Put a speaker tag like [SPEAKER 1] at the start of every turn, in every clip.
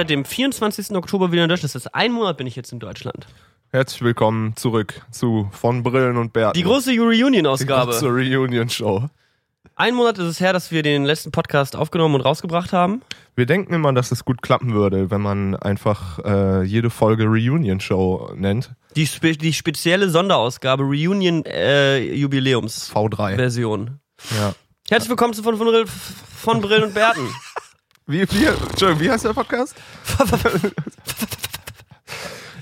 [SPEAKER 1] Seit dem 24. Oktober wieder in Deutschland. Das ist ein Monat bin ich jetzt in Deutschland.
[SPEAKER 2] Herzlich willkommen zurück zu Von Brillen und Bärten.
[SPEAKER 1] Die große Reunion-Ausgabe.
[SPEAKER 2] zur Reunion-Show.
[SPEAKER 1] Ein Monat ist es her, dass wir den letzten Podcast aufgenommen und rausgebracht haben.
[SPEAKER 2] Wir denken immer, dass es gut klappen würde, wenn man einfach äh, jede Folge Reunion-Show nennt.
[SPEAKER 1] Die, spe die spezielle Sonderausgabe Reunion äh, Jubiläums
[SPEAKER 2] V3.
[SPEAKER 1] Version.
[SPEAKER 2] Ja.
[SPEAKER 1] Herzlich willkommen zu von, von, von Brillen und Bärten.
[SPEAKER 2] Wie, wie, Entschuldigung, wie heißt der Podcast?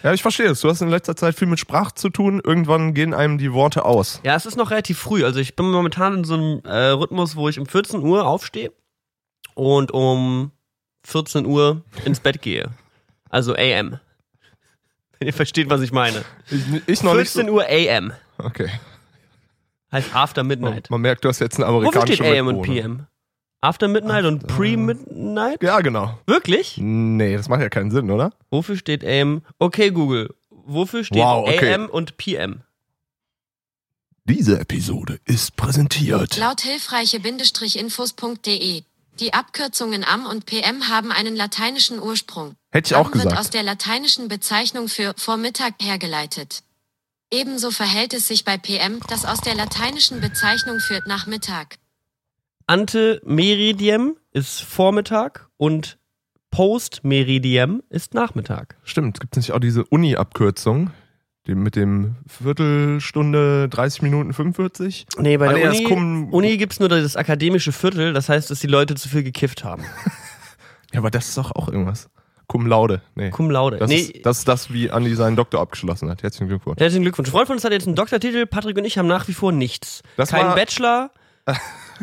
[SPEAKER 2] ja, ich verstehe es. Du hast in letzter Zeit viel mit Sprache zu tun. Irgendwann gehen einem die Worte aus.
[SPEAKER 1] Ja, es ist noch relativ früh. Also ich bin momentan in so einem äh, Rhythmus, wo ich um 14 Uhr aufstehe und um 14 Uhr ins Bett gehe. Also AM. Wenn ihr versteht, was ich meine.
[SPEAKER 2] Ich, ich noch nicht
[SPEAKER 1] 14
[SPEAKER 2] so,
[SPEAKER 1] Uhr AM.
[SPEAKER 2] Okay.
[SPEAKER 1] Heißt After Midnight.
[SPEAKER 2] Man merkt, du hast jetzt eine
[SPEAKER 1] Wofür
[SPEAKER 2] amerikanische
[SPEAKER 1] steht AM und. PM? After Midnight und Pre-Midnight?
[SPEAKER 2] Ja, genau.
[SPEAKER 1] Wirklich?
[SPEAKER 2] Nee, das macht ja keinen Sinn, oder?
[SPEAKER 1] Wofür steht AM? Okay, Google. Wofür steht
[SPEAKER 2] Wow, okay.
[SPEAKER 1] AM und PM?
[SPEAKER 2] Diese Episode ist präsentiert.
[SPEAKER 3] Laut hilfreiche-infos.de. Die Abkürzungen AM und PM haben einen lateinischen Ursprung.
[SPEAKER 2] Hätte ich auch
[SPEAKER 3] AM wird aus
[SPEAKER 2] gesagt.
[SPEAKER 3] der lateinischen Bezeichnung für Vormittag hergeleitet. Ebenso verhält es sich bei PM, das aus der lateinischen Bezeichnung für Nachmittag.
[SPEAKER 1] Ante Meridiem ist Vormittag und Post Meridiem ist Nachmittag.
[SPEAKER 2] Stimmt, gibt es nicht auch diese Uni-Abkürzung? Die mit dem Viertelstunde, 30 Minuten, 45?
[SPEAKER 1] Nee, bei
[SPEAKER 2] Ah,
[SPEAKER 1] der
[SPEAKER 2] nee,
[SPEAKER 1] Uni, Uni gibt's nur das akademische Viertel, das heißt, dass die Leute zu viel gekifft haben.
[SPEAKER 2] Ja, aber das ist doch auch irgendwas. Cum laude. Nee.
[SPEAKER 1] Cum laude.
[SPEAKER 2] Das,
[SPEAKER 1] nee,
[SPEAKER 2] ist, das ist das, wie Andi seinen Doktor abgeschlossen hat. Herzlichen Glückwunsch.
[SPEAKER 1] herzlichen Glückwunsch. Freund von uns hat jetzt einen Doktortitel, Patrick und ich haben nach wie vor nichts.
[SPEAKER 2] Das
[SPEAKER 1] Kein Bachelor.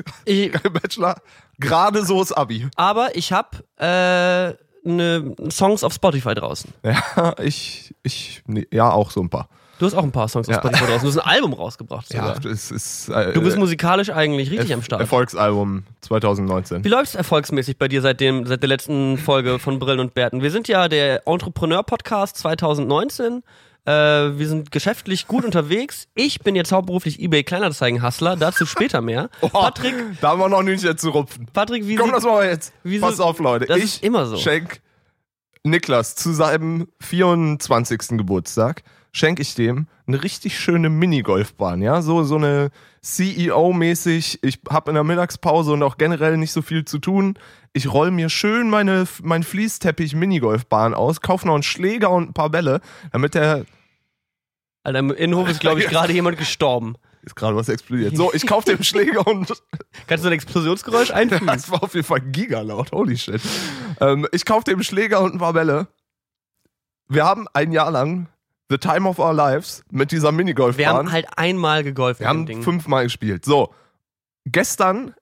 [SPEAKER 1] ich,
[SPEAKER 2] Bachelor, gerade so ist Abi.
[SPEAKER 1] aber ich habe äh, ne Songs auf Spotify draußen.
[SPEAKER 2] Ja, ich, ich, nee, ja, auch so ein paar.
[SPEAKER 1] Du hast auch ein paar Songs auf
[SPEAKER 2] Ja.
[SPEAKER 1] Spotify draußen. Du hast ein Album rausgebracht
[SPEAKER 2] Ja,
[SPEAKER 1] sogar.
[SPEAKER 2] es ist. Äh,
[SPEAKER 1] Du bist musikalisch eigentlich richtig
[SPEAKER 2] Erf-
[SPEAKER 1] am Start.
[SPEAKER 2] Erfolgsalbum 2019.
[SPEAKER 1] Wie läuft's erfolgsmäßig bei dir seit, dem, seit der letzten Folge von Brillen und Bärten? Wir sind ja der Entrepreneur-Podcast 2019. Äh, wir sind geschäftlich gut unterwegs. Ich bin jetzt hauptberuflich eBay Kleinanzeigen-Hustler, dazu später mehr. Patrick,
[SPEAKER 2] Da haben wir noch nicht jetzt zu rupfen.
[SPEAKER 1] Patrick, wie
[SPEAKER 2] Komm, das machen wir jetzt.
[SPEAKER 1] wieso-
[SPEAKER 2] Pass auf, Leute.
[SPEAKER 1] Das
[SPEAKER 2] ich
[SPEAKER 1] ist immer so.
[SPEAKER 2] schenk Niklas zu seinem 24. Geburtstag schenke ich dem eine richtig schöne Minigolfbahn, ja, so so eine CEO-mäßig. Ich habe in der Mittagspause und auch generell nicht so viel zu tun. Ich roll mir schön meine mein Fließteppich Minigolfbahn aus, kauf noch einen Schläger und ein paar Bälle, damit der
[SPEAKER 1] Alter, im Innenhof ist, glaube ich, gerade jemand gestorben.
[SPEAKER 2] ist gerade was explodiert. So, ich kauf dem Schläger und
[SPEAKER 1] Kannst du ein Explosionsgeräusch einfügen?
[SPEAKER 2] Das war auf jeden Fall gigalaut, holy shit. Ähm, ich kauf dem Schläger und ein paar Bälle. Wir haben ein Jahr lang The Time of Our Lives mit dieser Minigolfbahn.
[SPEAKER 1] Wir haben halt einmal gegolft
[SPEAKER 2] Wir haben
[SPEAKER 1] Ding.
[SPEAKER 2] fünfmal gespielt. So, gestern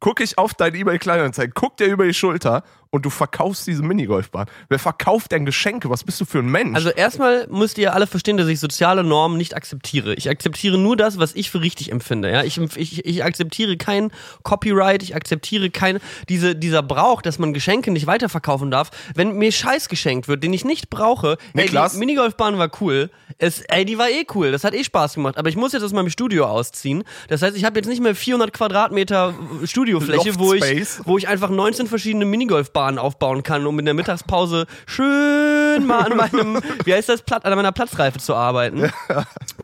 [SPEAKER 2] gucke ich auf dein eBay Kleinanzeigen, guck dir über die Schulter und du verkaufst diese Minigolfbahn. Wer verkauft denn Geschenke? Was bist du für ein Mensch?
[SPEAKER 1] Also erstmal müsst ihr alle verstehen, dass ich soziale Normen nicht akzeptiere. Ich akzeptiere nur das, was ich für richtig empfinde. Ja, ich, ich, ich akzeptiere kein Copyright, ich akzeptiere kein diese dieser Brauch, dass man Geschenke nicht weiterverkaufen darf. Wenn mir Scheiß geschenkt wird, den ich nicht brauche,
[SPEAKER 2] Niklas?
[SPEAKER 1] ey, die Minigolfbahn war cool, es, ey, die war eh cool, das hat eh Spaß gemacht. Aber ich muss jetzt aus meinem Studio ausziehen. Das heißt, ich habe jetzt nicht mehr 400 Quadratmeter Studiofläche, wo ich wo ich einfach 19 verschiedene Minigolfbahnen aufbauen kann, um in der Mittagspause schön mal an meinem, wie heißt das, Platt, an meiner Platzreife zu arbeiten.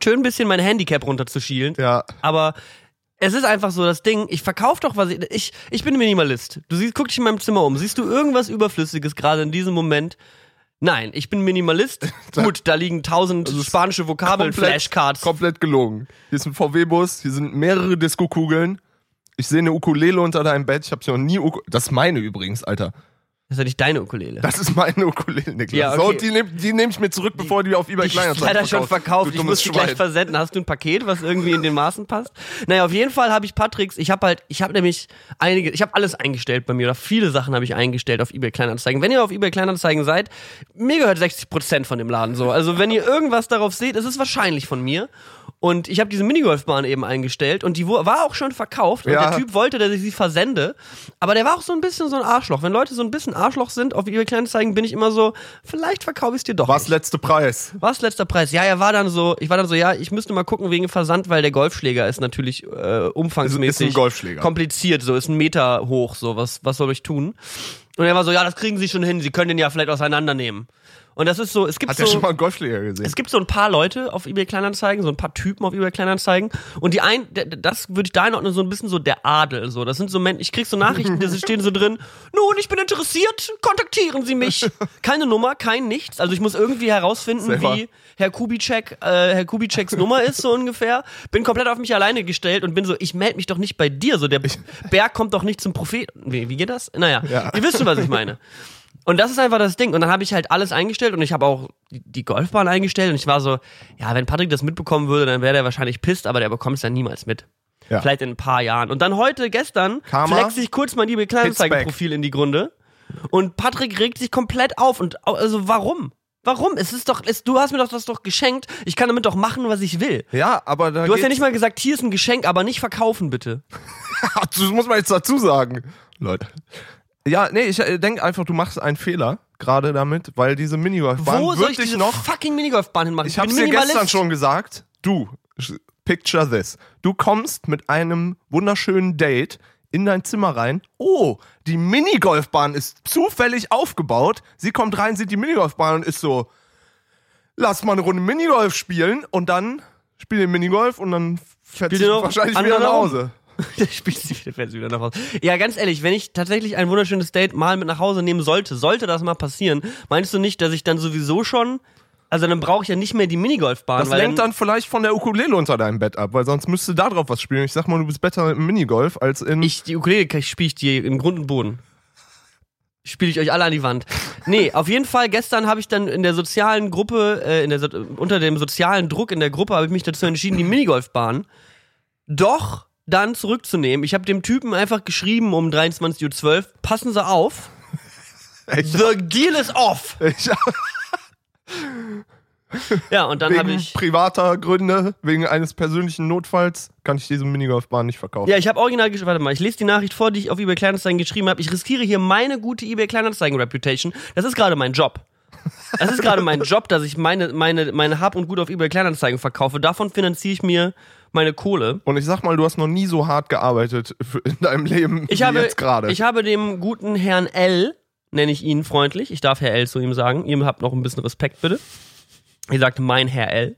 [SPEAKER 1] Schön ein bisschen mein Handicap runterzuschielen.
[SPEAKER 2] ja,
[SPEAKER 1] Aber es ist einfach so das Ding, ich verkaufe doch was ich, ich, ich bin Minimalist. Du siehst, guck dich in meinem Zimmer um. Siehst du irgendwas Überflüssiges gerade in diesem Moment? Nein, ich bin Minimalist. Gut, da liegen tausend spanische Vokabeln, Flashcards.
[SPEAKER 2] komplett gelogen. Hier ist ein VW-Bus, hier sind mehrere Disco-Kugeln. Ich sehe eine Ukulele unter deinem Bett. Ich habe sie noch nie. Uk das ist meine übrigens, Alter.
[SPEAKER 1] Das ist ja nicht deine Ukulele.
[SPEAKER 2] Das ist meine Ukulele, Niklas.
[SPEAKER 1] Ja,
[SPEAKER 2] So,
[SPEAKER 1] okay.
[SPEAKER 2] die nehme die nehm ich mir zurück, bevor die auf eBay
[SPEAKER 1] Die ist leider
[SPEAKER 2] Kleinanzeigen
[SPEAKER 1] schon verkauft.
[SPEAKER 2] Du
[SPEAKER 1] Ich muss die gleich versenden. Hast du ein Paket, was irgendwie in den Maßen passt? Naja, auf jeden Fall habe ich Patricks. Ich habe halt, ich habe nämlich einige, ich habe alles eingestellt bei mir oder viele Sachen habe ich eingestellt auf eBay Kleinanzeigen. Wenn ihr auf eBay Kleinanzeigen seid, mir gehört 60% von dem Laden so. Also wenn ihr irgendwas darauf seht, ist es wahrscheinlich von mir. Und ich habe diese Minigolfbahn eben eingestellt und die war auch schon verkauft. Und
[SPEAKER 2] Ja.
[SPEAKER 1] der Typ wollte, dass ich sie versende. Aber der war auch so ein bisschen so ein Arschloch. Wenn Leute so ein bisschen Arschloch sind auf eBay Kleinanzeigen, bin ich immer so, vielleicht verkaufe ich es dir doch.
[SPEAKER 2] Was
[SPEAKER 1] nicht.
[SPEAKER 2] letzte Preis?
[SPEAKER 1] Was letzter Preis? Ja, er war dann so, ich war dann so, ja, ich müsste mal gucken wegen Versand, weil der Golfschläger ist natürlich äh, umfangsmäßig
[SPEAKER 2] Ist- ist ein Golfschläger.
[SPEAKER 1] kompliziert, so ist ein Meter hoch, so was was soll ich tun? Und er war so, ja, das kriegen sie schon hin, sie können den ja vielleicht auseinandernehmen. Und das ist so, es gibt
[SPEAKER 2] Hat
[SPEAKER 1] so.
[SPEAKER 2] er schon mal einen Golfschläger gesehen?
[SPEAKER 1] Es gibt so ein paar Leute auf eBay Kleinanzeigen, so ein paar Typen auf eBay Kleinanzeigen. Und die ein, das würde ich da einordnen, so ein bisschen so der Adel. So, das sind so Menschen, ich krieg so Nachrichten, da stehen so drin, nun, ich bin interessiert, kontaktieren Sie mich. Keine Nummer, kein nichts. Also ich muss irgendwie herausfinden,
[SPEAKER 2] Selber.
[SPEAKER 1] wie Herr Kubitschek, äh, Herr Kubitscheks Nummer ist, so ungefähr. Bin komplett auf mich alleine gestellt und bin so, ich melde mich doch nicht bei dir. So, der Berg kommt doch nicht zum Propheten. Wie, wie geht das? Naja,
[SPEAKER 2] Ja.
[SPEAKER 1] ihr wisst schon, was ich meine. Und das ist einfach das Ding. Und dann habe ich halt alles eingestellt und ich habe auch die, Golfbahn eingestellt und ich war so, ja, wenn Patrick das mitbekommen würde, dann wäre der wahrscheinlich pisst, aber der bekommt es dann niemals mit.
[SPEAKER 2] Ja.
[SPEAKER 1] Vielleicht in ein paar Jahren. Und dann heute, gestern,
[SPEAKER 2] Karma.
[SPEAKER 1] flex ich kurz mein eBay Kleinanzeigen-Profil in die Gründe und Patrick regt sich komplett auf. Und also warum? Warum? Es ist doch, es, du hast mir doch das doch geschenkt. Ich kann damit doch machen, was ich will.
[SPEAKER 2] ja, aber da
[SPEAKER 1] Du hast ja nicht mal gesagt, hier ist ein Geschenk, aber nicht verkaufen, bitte.
[SPEAKER 2] Das muss man jetzt dazu sagen. Leute. Ja, nee, ich denke einfach, du machst einen Fehler gerade damit, weil diese Minigolfbahn
[SPEAKER 1] Wo soll ich
[SPEAKER 2] wirklich
[SPEAKER 1] diese
[SPEAKER 2] noch.
[SPEAKER 1] fucking Minigolfbahn hinmachen?
[SPEAKER 2] Ich hab's
[SPEAKER 1] bin
[SPEAKER 2] dir gestern schon gesagt. Du, picture this. Du kommst mit einem wunderschönen Date in dein Zimmer rein. Oh, die Minigolfbahn ist zufällig aufgebaut. Sie kommt rein, sieht die Minigolfbahn und ist so, lass mal eine Runde Minigolf spielen und dann spiel den Minigolf und dann fährt
[SPEAKER 1] Spiel
[SPEAKER 2] sie
[SPEAKER 1] den noch
[SPEAKER 2] wahrscheinlich wieder nach Hause.
[SPEAKER 1] Der spielt sie wieder, fährt sie wieder nach Hause. Ja, ganz ehrlich, wenn ich tatsächlich ein wunderschönes Date mal mit nach Hause nehmen sollte, sollte das mal passieren, meinst du nicht, dass ich dann sowieso schon, also dann brauche ich ja nicht mehr die Minigolfbahn,
[SPEAKER 2] Das lenkt dann vielleicht von der Ukulele unter deinem Bett ab, weil sonst müsste da drauf was spielen. Ich sag mal, du bist besser im Minigolf als in.
[SPEAKER 1] ich die Ukulele spiele ich die in Grund und Boden. Spiele ich euch alle an die Wand. Nee, auf jeden Fall, gestern habe ich dann in der sozialen Gruppe, äh, in der, unter dem sozialen Druck in der Gruppe, habe ich mich dazu entschieden, die Minigolfbahn doch dann zurückzunehmen. Ich habe dem Typen einfach geschrieben um 23.12 Uhr, passen Sie auf,
[SPEAKER 2] Echt?
[SPEAKER 1] the deal is off.
[SPEAKER 2] Ich,
[SPEAKER 1] Ja, und dann habe ich.
[SPEAKER 2] privater Gründe, wegen eines persönlichen Notfalls, kann ich diese Minigolfbahn nicht verkaufen.
[SPEAKER 1] Ja, ich habe original gesch- Warte mal, ich lese die Nachricht vor, die ich auf eBay Kleinanzeigen geschrieben habe. Ich riskiere hier meine gute eBay Kleinanzeigen Reputation. Das ist gerade mein Job. Das ist gerade mein Job, dass ich meine, meine, meine Hab und Gut auf eBay Kleinanzeigen verkaufe. Davon finanziere ich mir meine Kohle.
[SPEAKER 2] Und ich sag mal, du hast noch nie so hart gearbeitet in deinem Leben
[SPEAKER 1] Ich
[SPEAKER 2] wie
[SPEAKER 1] habe,
[SPEAKER 2] jetzt gerade.
[SPEAKER 1] ich habe dem guten Herrn L, nenne ich ihn freundlich, ich darf Herr L zu ihm sagen, ihr habt noch ein bisschen Respekt bitte. Ihr sagt mein Herr L.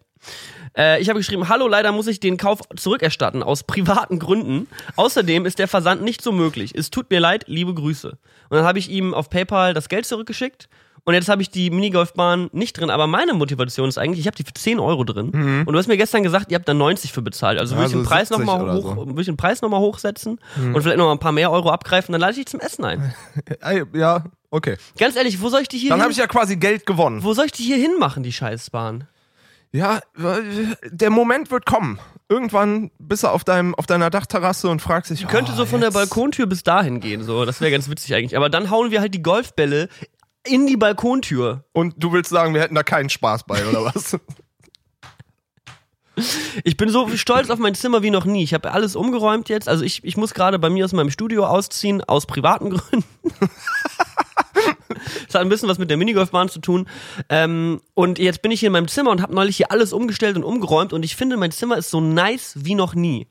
[SPEAKER 1] Äh, ich habe geschrieben, hallo, leider muss ich den Kauf zurückerstatten, aus privaten Gründen. Außerdem ist der Versand nicht so möglich. Es tut mir leid, liebe Grüße. Und dann habe ich ihm auf PayPal das Geld zurückgeschickt. Und jetzt habe ich die Minigolfbahn nicht drin, aber meine Motivation ist eigentlich, ich habe die für 10 Euro drin. Und du hast mir gestern gesagt, ihr habt da 90 für bezahlt. Also würde ich
[SPEAKER 2] Mhm. Ja,
[SPEAKER 1] den
[SPEAKER 2] so
[SPEAKER 1] Preis
[SPEAKER 2] 70
[SPEAKER 1] nochmal
[SPEAKER 2] oder
[SPEAKER 1] hoch,
[SPEAKER 2] so. Mhm.
[SPEAKER 1] würde ich den Preis noch mal hochsetzen und vielleicht noch mal ein paar mehr Euro abgreifen, dann lade ich dich zum Essen ein.
[SPEAKER 2] Ja, okay.
[SPEAKER 1] Ganz ehrlich, wo soll ich die hier
[SPEAKER 2] Dann habe ich ja quasi Geld gewonnen.
[SPEAKER 1] wo soll ich die hier hinmachen, die Scheißbahn?
[SPEAKER 2] Ja, der Moment wird kommen. Irgendwann bist du auf, deinem, auf deiner Dachterrasse und fragst dich,
[SPEAKER 1] Könnte
[SPEAKER 2] oh,
[SPEAKER 1] so von der
[SPEAKER 2] jetzt-
[SPEAKER 1] Balkontür bis dahin gehen, so. Das wäre ganz witzig eigentlich. Aber dann hauen wir halt die Golfbälle in die Balkontür.
[SPEAKER 2] Und du willst sagen, wir hätten da keinen Spaß bei, oder was?
[SPEAKER 1] Ich bin so stolz auf mein Zimmer wie noch nie. Ich habe alles umgeräumt jetzt. Also ich, ich muss gerade bei mir aus meinem Studio ausziehen, aus privaten Gründen. Das hat ein bisschen was mit der Minigolfbahn zu tun. Ähm, und jetzt bin ich hier in meinem Zimmer und habe neulich hier alles umgestellt und umgeräumt. Und ich finde, mein Zimmer ist so nice wie noch nie.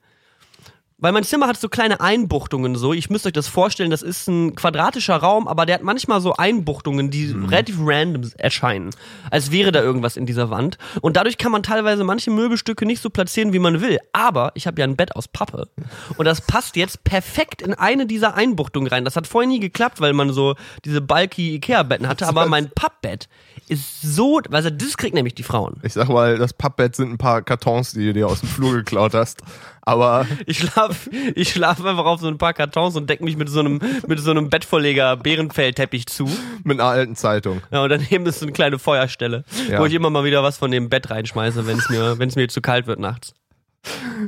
[SPEAKER 1] Weil mein Zimmer hat so kleine Einbuchtungen so. Ich müsst euch das vorstellen, das ist ein quadratischer Raum, aber der hat manchmal so Einbuchtungen, die relativ random erscheinen. Als wäre da irgendwas in dieser Wand. Und dadurch kann man teilweise manche Möbelstücke nicht so platzieren, wie man will. Aber ich habe ja ein Bett aus Pappe. Und das passt jetzt perfekt in eine dieser Einbuchtungen rein. Das hat vorher nie geklappt, weil man so diese bulky Ikea-Betten hatte. Aber mein Pappbett ist so, also das kriegt nämlich die Frauen.
[SPEAKER 2] Ich sag mal, das Pappbett sind ein paar Kartons, die du dir aus dem Flur geklaut hast. Aber
[SPEAKER 1] Ich schlaf, ich schlaf einfach auf so ein paar Kartons und deck mich mit so einem, mit so einem Bettvorleger Bärenfellteppich zu.
[SPEAKER 2] mit einer alten Zeitung.
[SPEAKER 1] Ja, und daneben ist so eine kleine Feuerstelle,
[SPEAKER 2] Ja.
[SPEAKER 1] wo ich immer mal wieder was von dem Bett reinschmeiße, wenn es mir, wenn es mir zu kalt wird nachts.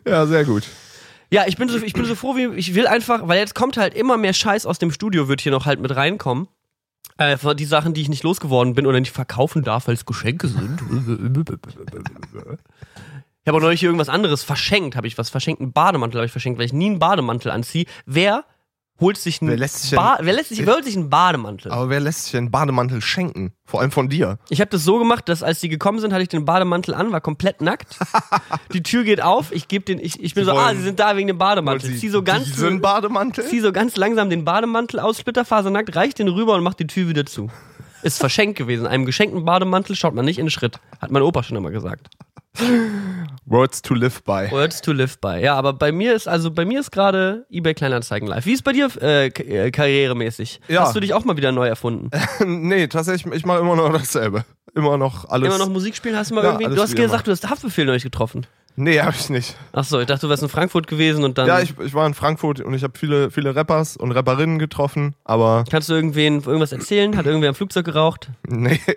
[SPEAKER 2] Ja, sehr gut.
[SPEAKER 1] Ja, ich bin so, ich bin so froh, wie, ich will einfach, weil jetzt kommt halt immer mehr Scheiß aus dem Studio, wird hier noch halt mit reinkommen. Äh, die Sachen, die ich nicht losgeworden bin oder nicht verkaufen darf, weil es Geschenke sind. Habe auch neulich irgendwas anderes verschenkt, habe ich was verschenkt, einen Bademantel habe ich verschenkt, weil ich nie einen Bademantel anziehe. Wer holt sich einen
[SPEAKER 2] Wer lässt sich
[SPEAKER 1] ba wer lässt sich, wer holt sich einen Bademantel?
[SPEAKER 2] Aber wer lässt sich einen Bademantel schenken? Vor allem von dir.
[SPEAKER 1] Ich habe das so gemacht, dass als die gekommen sind, hatte ich den Bademantel an, war komplett nackt. die Tür geht auf, ich gebe den, ich, ich bin
[SPEAKER 2] Sie
[SPEAKER 1] so, ah,
[SPEAKER 2] wollen-
[SPEAKER 1] sie sind da wegen dem Bademantel.
[SPEAKER 2] Sie
[SPEAKER 1] Zieh so ganz,
[SPEAKER 2] diesen Bademantel?
[SPEAKER 1] zieh so ganz langsam den Bademantel aus, splitterfasernackt, reich den rüber und mach die Tür wieder zu. Ist verschenkt gewesen. Einem geschenkten Bademantel schaut man nicht in den Schritt. Hat mein Opa schon immer gesagt.
[SPEAKER 2] Words to live by.
[SPEAKER 1] Words to live by. Ja, aber bei mir ist, also bei mir ist gerade eBay Kleinanzeigen live. Wie ist bei dir äh, äh, karrieremäßig?
[SPEAKER 2] Ja.
[SPEAKER 1] Hast du dich auch mal wieder neu erfunden?
[SPEAKER 2] nee, tatsächlich, ich mache immer noch dasselbe. Immer noch alles.
[SPEAKER 1] Immer noch Musik spielen? Hast du mal
[SPEAKER 2] Ja,
[SPEAKER 1] irgendwie. Du hast gesagt, du hast Haftbefehl neulich getroffen.
[SPEAKER 2] Nee, habe ich nicht.
[SPEAKER 1] Ach so, ich dachte, du wärst in Frankfurt gewesen und dann.
[SPEAKER 2] Ja, ich, ich war in Frankfurt und ich habe viele, viele Rappers und Rapperinnen getroffen, aber
[SPEAKER 1] Kannst du irgendwen irgendwas erzählen? Hat irgendwer im Flugzeug geraucht?
[SPEAKER 2] nee.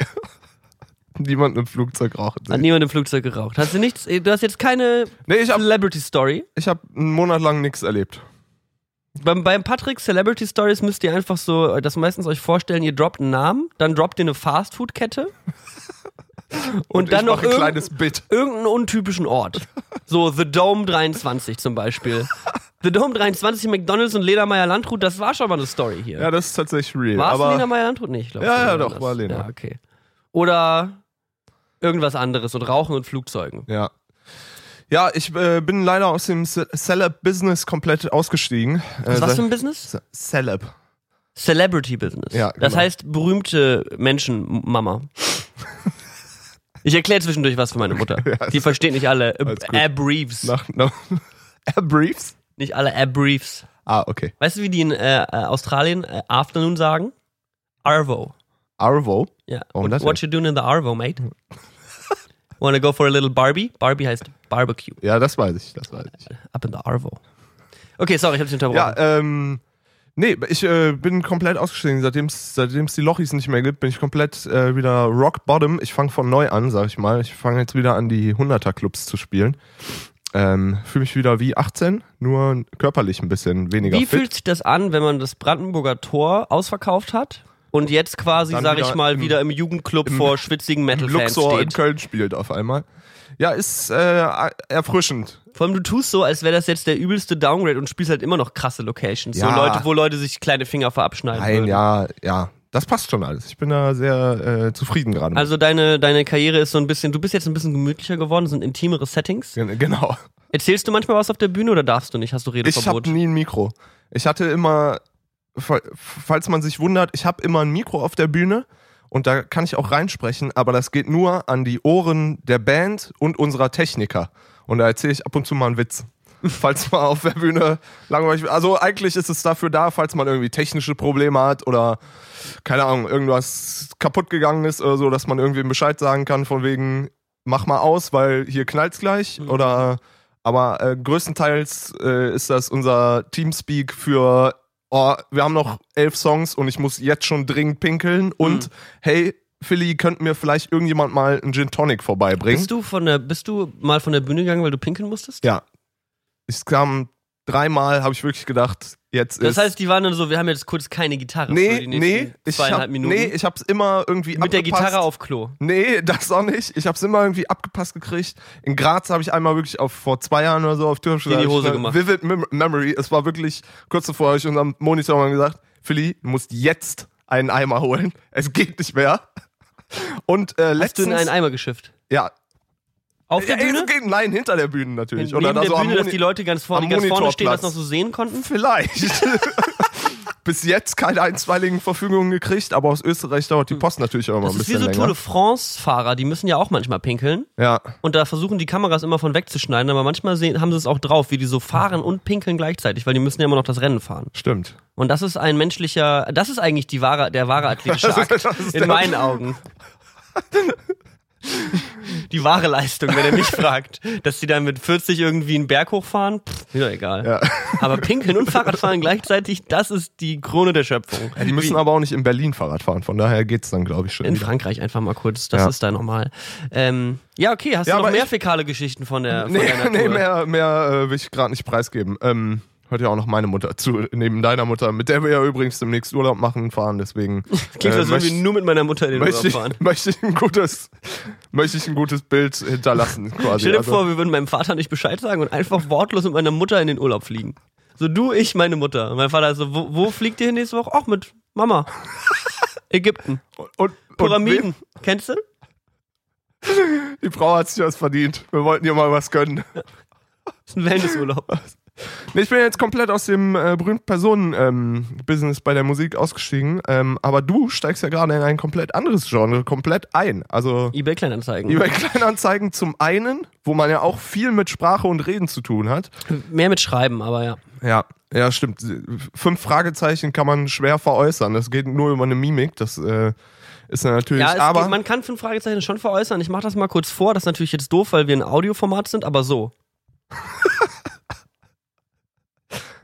[SPEAKER 2] Niemand im Flugzeug raucht.
[SPEAKER 1] Hat niemand im Flugzeug geraucht? Hast du nichts? Du hast jetzt keine
[SPEAKER 2] Nee, ich habe
[SPEAKER 1] Celebrity Story.
[SPEAKER 2] ich hab einen Monat lang nichts erlebt.
[SPEAKER 1] Beim, beim Patrick Celebrity Stories müsst ihr einfach so das meistens euch vorstellen, ihr droppt einen Namen, dann droppt ihr eine Fastfood-Kette und, dann
[SPEAKER 2] ich
[SPEAKER 1] noch
[SPEAKER 2] mach ein
[SPEAKER 1] irgend-
[SPEAKER 2] kleines Bit.
[SPEAKER 1] irgendeinen untypischen Ort. So The Dome 23 zum Beispiel. The Dome 23, McDonalds und Ledermeier Landrut, das war schon mal eine Story hier.
[SPEAKER 2] Ja, das ist tatsächlich real.
[SPEAKER 1] war es Ledermeier Landrut? Nee, ich glaube
[SPEAKER 2] Ja, ja, doch, war Lena.
[SPEAKER 1] Ja, okay. Oder irgendwas anderes und Rauchen und Flugzeugen.
[SPEAKER 2] ja. Ja, ich äh, bin leider aus dem Ce- Celeb-Business komplett ausgestiegen.
[SPEAKER 1] Was
[SPEAKER 2] äh,
[SPEAKER 1] war's für ein Business?
[SPEAKER 2] Ce- Celeb.
[SPEAKER 1] Celebrity Business.
[SPEAKER 2] Ja,
[SPEAKER 1] Das
[SPEAKER 2] genau.
[SPEAKER 1] heißt berühmte Menschen, Mama. Ich erkläre zwischendurch was für meine Mutter.
[SPEAKER 2] Ja,
[SPEAKER 1] Die versteht nicht alle. Abriefs.
[SPEAKER 2] Nach?
[SPEAKER 1] Nicht alle Abriefs.
[SPEAKER 2] Ah, okay.
[SPEAKER 1] Weißt du, wie die in äh, äh, Australien äh, Afternoon sagen? Arvo.
[SPEAKER 2] Arvo.
[SPEAKER 1] Ja. What,
[SPEAKER 2] das
[SPEAKER 1] what you doing in the Arvo, mate? Wanna go for a little Barbie? Barbie heißt Barbecue.
[SPEAKER 2] Ja, das weiß ich, das weiß ich.
[SPEAKER 1] Up in the Arvo. Okay, sorry, ich hab dich unterbrochen.
[SPEAKER 2] Ja, ähm, nee, ich äh, bin komplett ausgestiegen. Seitdem es die Lochis nicht mehr gibt, bin ich komplett äh, wieder rock bottom. Ich fange von neu an, sag ich mal. Ich fange jetzt wieder an, die 100er-Clubs zu spielen. Ähm, Fühle mich wieder wie 18, nur körperlich ein bisschen weniger
[SPEAKER 1] Wie
[SPEAKER 2] fit.
[SPEAKER 1] fühlt sich das an, wenn man das Brandenburger Tor ausverkauft hat und jetzt quasi,
[SPEAKER 2] Dann
[SPEAKER 1] sag ich mal,
[SPEAKER 2] im-
[SPEAKER 1] wieder im Jugendclub vor schwitzigen Metal-Fans
[SPEAKER 2] Luxor in
[SPEAKER 1] steht?
[SPEAKER 2] Köln spielt auf einmal. Ja, ist äh, erfrischend.
[SPEAKER 1] Vor allem, du tust so, als wäre das jetzt der übelste Downgrade und spielst halt immer noch krasse Locations. So
[SPEAKER 2] Ja.
[SPEAKER 1] Leute, wo Leute sich kleine Finger verabschneiden.
[SPEAKER 2] Nein,
[SPEAKER 1] würden.
[SPEAKER 2] ja, ja. Das passt schon alles. Ich bin da sehr äh, zufrieden gerade.
[SPEAKER 1] Also deine, deine Karriere ist so ein bisschen, du bist jetzt ein bisschen gemütlicher geworden, sind intimere Settings.
[SPEAKER 2] Gen- genau.
[SPEAKER 1] Erzählst du manchmal was auf der Bühne oder darfst du nicht? Hast du
[SPEAKER 2] Ich
[SPEAKER 1] Redeverbot?
[SPEAKER 2] habe nie ein Mikro. Ich hatte immer, falls man sich wundert, ich habe immer ein Mikro auf der Bühne und da kann ich auch reinsprechen, aber das geht nur an die Ohren der Band und unserer Techniker. Und da erzähle ich ab und zu mal einen Witz. Falls man auf der Bühne langweilig. Also eigentlich ist es dafür da, falls man irgendwie technische Probleme hat oder keine Ahnung, irgendwas kaputt gegangen ist oder so, dass man irgendwie Bescheid sagen kann von wegen, mach mal aus, weil hier knallt's gleich. Oder aber äh, größtenteils äh, ist das unser Teamspeak für, oh, wir haben noch elf Songs und ich muss jetzt schon dringend pinkeln. Und hey, Philly, könnte mir vielleicht irgendjemand mal einen Gin Tonic vorbeibringen?
[SPEAKER 1] Bist du von der, bist du mal von der Bühne gegangen, weil du pinkeln musstest?
[SPEAKER 2] Ja. Es kam dreimal, habe ich wirklich gedacht, jetzt
[SPEAKER 1] Das
[SPEAKER 2] ist.
[SPEAKER 1] heißt, die waren dann so, wir haben jetzt kurz keine Gitarre
[SPEAKER 2] nee, nee, ich
[SPEAKER 1] zweieinhalb
[SPEAKER 2] hab,
[SPEAKER 1] Minuten.
[SPEAKER 2] nee, ich hab's immer irgendwie
[SPEAKER 1] Mit der
[SPEAKER 2] abgepasst.
[SPEAKER 1] Gitarre auf Klo.
[SPEAKER 2] Nee, das auch nicht. Ich habe es immer irgendwie abgepasst gekriegt. In Graz habe ich einmal wirklich auf vor zwei Jahren oder so auf Türkisch
[SPEAKER 1] In die Hose gemacht.
[SPEAKER 2] Vivid Mem Memory. Es war wirklich kurz zuvor habe ich unserem Monitor mal gesagt, Philly, du musst jetzt einen Eimer holen. Es geht nicht mehr. Und äh,
[SPEAKER 1] Hast du
[SPEAKER 2] letztens
[SPEAKER 1] in einen Eimer geschifft?
[SPEAKER 2] ja,
[SPEAKER 1] Auf der
[SPEAKER 2] ja,
[SPEAKER 1] Bühne?
[SPEAKER 2] geht nein hinter der Bühne natürlich.
[SPEAKER 1] Neben
[SPEAKER 2] Oder da
[SPEAKER 1] der
[SPEAKER 2] so am
[SPEAKER 1] Bühne, dass die Leute ganz vorne, ganz vorne stehen, das noch so sehen konnten?
[SPEAKER 2] Vielleicht. Bis jetzt keine einstweiligen Verfügungen gekriegt, aber aus Österreich dauert die Post natürlich auch immer
[SPEAKER 1] Das
[SPEAKER 2] ein
[SPEAKER 1] ist wie
[SPEAKER 2] bisschen
[SPEAKER 1] so Tour
[SPEAKER 2] länger.
[SPEAKER 1] de France-Fahrer, die müssen ja auch manchmal pinkeln.
[SPEAKER 2] Ja,
[SPEAKER 1] Und da versuchen die Kameras immer von wegzuschneiden, aber manchmal sehen, haben sie es auch drauf, wie die so fahren und pinkeln gleichzeitig, weil die müssen ja immer noch das Rennen fahren.
[SPEAKER 2] stimmt.
[SPEAKER 1] Und das ist ein menschlicher, das ist eigentlich die wahre, der wahre athletische
[SPEAKER 2] Das ist-
[SPEAKER 1] Akt,
[SPEAKER 2] das
[SPEAKER 1] in meinen Augen. Die wahre Leistung, wenn er mich fragt. Dass sie dann mit 40 irgendwie einen Berg hochfahren, pff, wieder egal.
[SPEAKER 2] Ja.
[SPEAKER 1] Aber pinkeln und Fahrradfahren gleichzeitig, das ist die Krone der Schöpfung.
[SPEAKER 2] Ja, die müssen
[SPEAKER 1] Wie-
[SPEAKER 2] aber auch nicht in Berlin Fahrrad fahren, von daher geht's dann, glaube ich, schon.
[SPEAKER 1] in
[SPEAKER 2] wieder.
[SPEAKER 1] Frankreich einfach mal kurz, das
[SPEAKER 2] Ja.
[SPEAKER 1] ist da normal. Ähm, ja, okay, hast du noch mehr
[SPEAKER 2] ich-
[SPEAKER 1] fäkale Geschichten von der, von
[SPEAKER 2] Nee, nee mehr, mehr äh, will ich gerade nicht preisgeben. Ähm, hört ja auch noch meine Mutter zu, neben deiner Mutter, mit der wir ja übrigens demnächst Urlaub machen, fahren, deswegen.
[SPEAKER 1] Klingt,
[SPEAKER 2] äh,
[SPEAKER 1] als würden wir nur mit meiner Mutter in den Urlaub
[SPEAKER 2] ich,
[SPEAKER 1] fahren.
[SPEAKER 2] möchte ich ein gutes, möchte ich ein gutes Bild hinterlassen, quasi.
[SPEAKER 1] Stell dir
[SPEAKER 2] Also,
[SPEAKER 1] vor, wir würden meinem Vater nicht Bescheid sagen und einfach wortlos mit meiner Mutter in den Urlaub fliegen. So du, ich, meine Mutter. Und mein Vater so, wo, wo fliegt ihr nächste Woche? Ach, mit Mama. Ägypten.
[SPEAKER 2] Und, und
[SPEAKER 1] Pyramiden. Kennst du?
[SPEAKER 2] Die Frau hat sich das verdient. Wir wollten ihr mal was gönnen.
[SPEAKER 1] Das ist ein Wellnessurlaub.
[SPEAKER 2] Ich bin jetzt komplett aus dem äh, berühmten Personen-Business bei der Musik ausgestiegen. Ähm, aber du steigst ja gerade in ein komplett anderes Genre, komplett ein. Also
[SPEAKER 1] eBay Kleinanzeigen.
[SPEAKER 2] eBay Kleinanzeigen zum einen, wo man ja auch viel mit Sprache und Reden zu tun hat.
[SPEAKER 1] Mehr mit Schreiben, aber ja.
[SPEAKER 2] Ja, ja, stimmt. Fünf Fragezeichen kann man schwer veräußern. Das geht nur über eine Mimik. Das äh, ist ja natürlich.
[SPEAKER 1] Ja,
[SPEAKER 2] aber
[SPEAKER 1] geht, man kann fünf Fragezeichen schon veräußern. Ich mache das mal kurz vor. Das ist natürlich jetzt doof, weil wir ein Audioformat sind, aber so.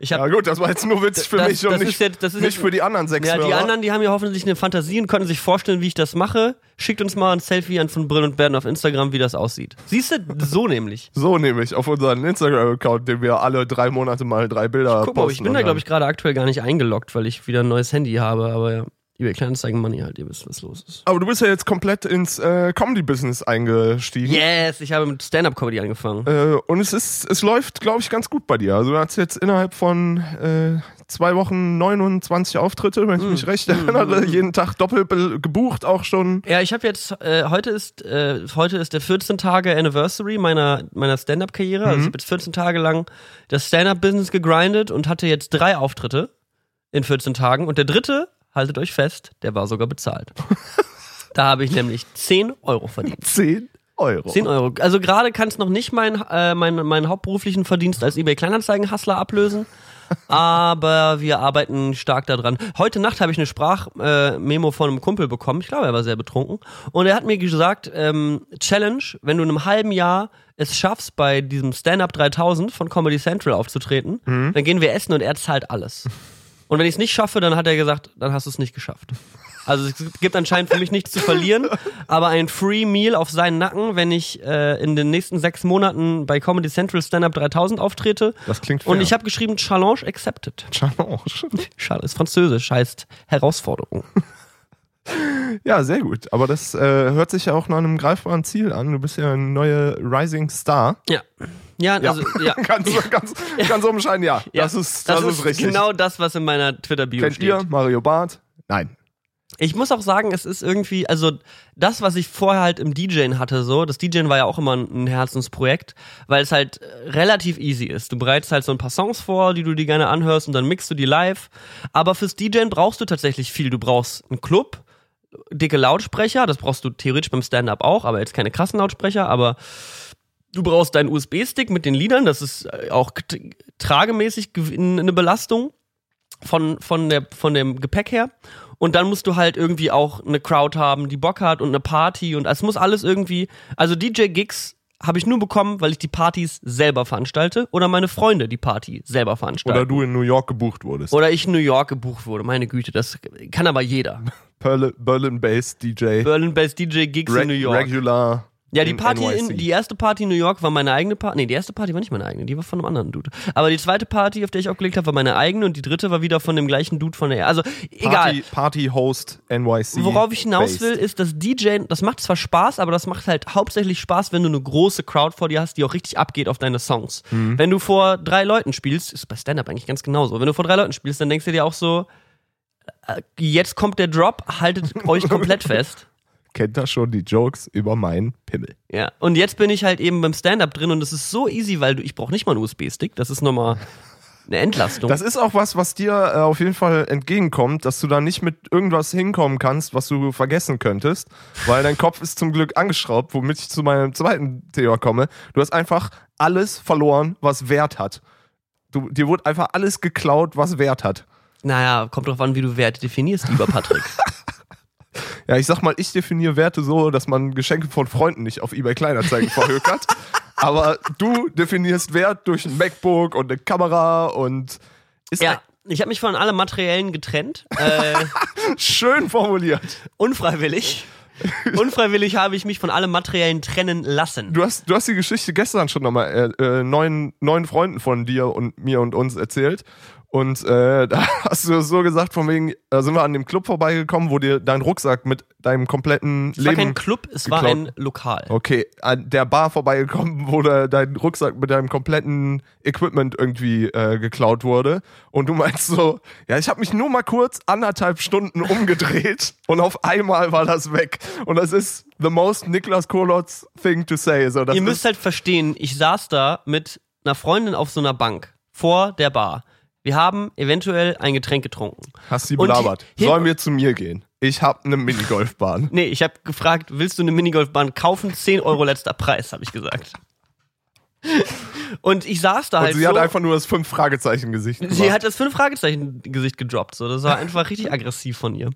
[SPEAKER 1] Ich
[SPEAKER 2] ja
[SPEAKER 1] hab,
[SPEAKER 2] gut, das war jetzt nur witzig für
[SPEAKER 1] das-
[SPEAKER 2] mich und
[SPEAKER 1] das
[SPEAKER 2] nicht,
[SPEAKER 1] ist jetzt-
[SPEAKER 2] nicht
[SPEAKER 1] jetzt-
[SPEAKER 2] für die anderen sechs
[SPEAKER 1] ja, die
[SPEAKER 2] Hörer.
[SPEAKER 1] anderen, die haben ja hoffentlich eine Fantasie und können sich vorstellen, wie ich das mache. Schickt uns mal ein Selfie an von Brill und Berden auf Instagram, wie das aussieht. Siehst du, so nämlich.
[SPEAKER 2] So nämlich auf unseren Instagram-Account, den wir alle drei Monate mal drei Bilder
[SPEAKER 1] Guck mal, ich bin
[SPEAKER 2] und
[SPEAKER 1] da, glaube ich, gerade aktuell gar nicht eingeloggt, weil ich wieder ein neues Handy habe, aber ja. eBay Kleinanzeigen Money halt, ihr wisst, was los ist.
[SPEAKER 2] Aber du bist ja jetzt komplett ins äh, Comedy-Business eingestiegen.
[SPEAKER 1] Yes, ich habe mit Stand-Up-Comedy angefangen.
[SPEAKER 2] Äh, und es ist, es läuft, glaube ich, ganz gut bei dir. Also du hast jetzt innerhalb von äh, zwei Wochen 29 Auftritte, wenn ich
[SPEAKER 1] Hm.
[SPEAKER 2] mich recht erinnere, jeden Tag doppelt gebucht auch schon.
[SPEAKER 1] Ja, ich habe jetzt, äh, heute ist, äh, heute ist der 14 Tage Anniversary meiner, meiner Stand-Up-Karriere. Also ich habe jetzt 14 Tage lang das Stand-Up-Business gegrindet und hatte jetzt drei Auftritte in 14 Tagen. Und der dritte, haltet euch fest, der war sogar bezahlt. da habe ich nämlich 10 Euro verdient.
[SPEAKER 2] 10 Euro.
[SPEAKER 1] 10 Euro. Also gerade kann es noch nicht mein, äh, mein, meinen hauptberuflichen Verdienst als eBay Kleinanzeigen-Hustler ablösen. Aber wir arbeiten stark daran. Heute Nacht habe ich eine Sprachmemo äh, von einem Kumpel bekommen. Ich glaube, er war sehr betrunken. Und er hat mir gesagt, ähm, Challenge, wenn du in einem halben Jahr es schaffst, bei diesem Stand-Up 3000 von Comedy Central aufzutreten, dann gehen wir essen und er zahlt alles. Und wenn ich es nicht schaffe, dann hat er gesagt, dann hast du es nicht geschafft. Also es gibt anscheinend für mich nichts zu verlieren, aber ein Free Meal auf seinen Nacken, wenn ich äh, in den nächsten sechs Monaten bei Comedy Central Stand-Up 3000 auftrete.
[SPEAKER 2] Das klingt fair.
[SPEAKER 1] Und ich habe geschrieben, Challenge accepted.
[SPEAKER 2] Challenge.
[SPEAKER 1] Challenge ist französisch, heißt Herausforderung.
[SPEAKER 2] Ja, sehr gut. Aber das äh, hört sich ja auch nach einem greifbaren Ziel an. Du bist ja ein neuer Rising Star.
[SPEAKER 1] Ja. Ja, also ja.
[SPEAKER 2] ganz, ganz, ganz umscheiden, ja.
[SPEAKER 1] ja.
[SPEAKER 2] Das ist, das, ist, richtig.
[SPEAKER 1] genau das, was in meiner Twitter-Bio
[SPEAKER 2] Kennt
[SPEAKER 1] steht.
[SPEAKER 2] ihr Mario Barth? Nein.
[SPEAKER 1] Ich muss auch sagen, es ist irgendwie, also das, was ich vorher halt im DJen hatte, so, das DJen war ja auch immer ein Herzensprojekt, weil es halt äh, relativ easy ist. Du bereitest halt so ein paar Songs vor, die du dir gerne anhörst und dann mixst du die live. Aber fürs DJen brauchst du tatsächlich viel. Du brauchst einen Club, dicke Lautsprecher, das brauchst du theoretisch beim Stand-Up auch, aber jetzt keine krassen Lautsprecher, aber du brauchst deinen USB-Stick mit den Liedern, das ist äh, auch tragemäßig eine Belastung von, von, der, von dem Gepäck her. Und dann musst du halt irgendwie auch eine Crowd haben, die Bock hat und eine Party und es muss alles irgendwie, also DJ-Gigs habe ich nur bekommen, weil ich die Partys selber veranstalte oder meine Freunde die Party selber veranstalten.
[SPEAKER 2] Oder du in New York gebucht wurdest.
[SPEAKER 1] Oder ich in New York gebucht wurde, meine Güte, das kann aber jeder.
[SPEAKER 2] Berlin- Berlin-based DJ.
[SPEAKER 1] Berlin-based DJ-Gigs
[SPEAKER 2] Re
[SPEAKER 1] in New York.
[SPEAKER 2] Regular.
[SPEAKER 1] Ja, die Party, in, die erste Party in New York war meine eigene Party. Nee, die erste Party war nicht meine eigene, die war von einem anderen Dude. Aber die zweite Party, auf der ich aufgelegt habe, war meine eigene und die dritte war wieder von dem gleichen Dude von der. Also, egal.
[SPEAKER 2] Party, Party Host NYC.
[SPEAKER 1] Worauf ich hinaus
[SPEAKER 2] based.
[SPEAKER 1] will, ist, dass DJ, das macht zwar Spaß, aber das macht halt hauptsächlich Spaß, wenn du eine große Crowd vor dir hast, die auch richtig abgeht auf deine Songs.
[SPEAKER 2] Mhm.
[SPEAKER 1] Wenn du vor drei Leuten spielst, ist bei Stand-Up eigentlich ganz genauso. Wenn du vor drei Leuten spielst, dann denkst du dir auch so, äh, jetzt kommt der Drop, haltet euch komplett fest.
[SPEAKER 2] Kennt er schon die Jokes über meinen Pimmel.
[SPEAKER 1] Ja, und jetzt bin ich halt eben beim Stand-Up drin und es ist so easy, weil du, ich brauche nicht mal einen USB-Stick, das ist nochmal eine Entlastung.
[SPEAKER 2] Das ist auch was, was dir äh, auf jeden Fall entgegenkommt, dass du da nicht mit irgendwas hinkommen kannst, was du vergessen könntest, weil dein Kopf ist zum Glück angeschraubt, womit ich zu meinem zweiten Thema komme. Du hast einfach alles verloren, was Wert hat. Du, dir wurde einfach alles geklaut, was Wert hat.
[SPEAKER 1] naja, kommt drauf an, wie du Werte definierst, lieber Patrick.
[SPEAKER 2] Ja, ich sag mal, ich definiere Werte so, dass man Geschenke von Freunden nicht auf eBay Kleinanzeigen verhökert. Aber du definierst Wert durch ein MacBook und eine Kamera und ist
[SPEAKER 1] ja, ich habe mich von allem Materiellen getrennt. Äh,
[SPEAKER 2] schön formuliert.
[SPEAKER 1] unfreiwillig. Unfreiwillig habe ich mich von allem Materiellen trennen lassen.
[SPEAKER 2] Du hast, du hast die Geschichte gestern schon nochmal äh, äh, neun, neun Freunden von dir und mir und uns erzählt. Und äh, da hast du so gesagt, von wegen, da sind wir an dem Club vorbeigekommen, wo dir dein Rucksack mit deinem kompletten
[SPEAKER 1] Es war
[SPEAKER 2] Leben.
[SPEAKER 1] kein Club, es war
[SPEAKER 2] geklaut.
[SPEAKER 1] ein Lokal.
[SPEAKER 2] Okay, an der Bar vorbeigekommen, wo da dein Rucksack mit deinem kompletten Equipment irgendwie äh, geklaut wurde. Und du meinst so, ja, ich habe mich nur mal kurz anderthalb Stunden umgedreht und auf einmal war das weg. Und das ist the most Niklas Kolotz thing to say. So, das
[SPEAKER 1] Ihr müsst halt verstehen, ich saß da mit einer Freundin auf so einer Bank vor der Bar. Wir haben eventuell ein Getränk getrunken.
[SPEAKER 2] hast sie belabert. Sollen wir zu mir gehen? Ich habe eine Minigolfbahn.
[SPEAKER 1] Nee, ich habe gefragt, willst du eine Minigolfbahn kaufen? 10 Euro letzter Preis, habe ich gesagt. Und ich saß da
[SPEAKER 2] Und
[SPEAKER 1] halt
[SPEAKER 2] sie
[SPEAKER 1] so.
[SPEAKER 2] hat einfach nur das fünf Fragezeichen Gesicht gemacht.
[SPEAKER 1] Sie hat das fünf Fragezeichen Gesicht gedroppt. So, das war einfach richtig aggressiv von ihr.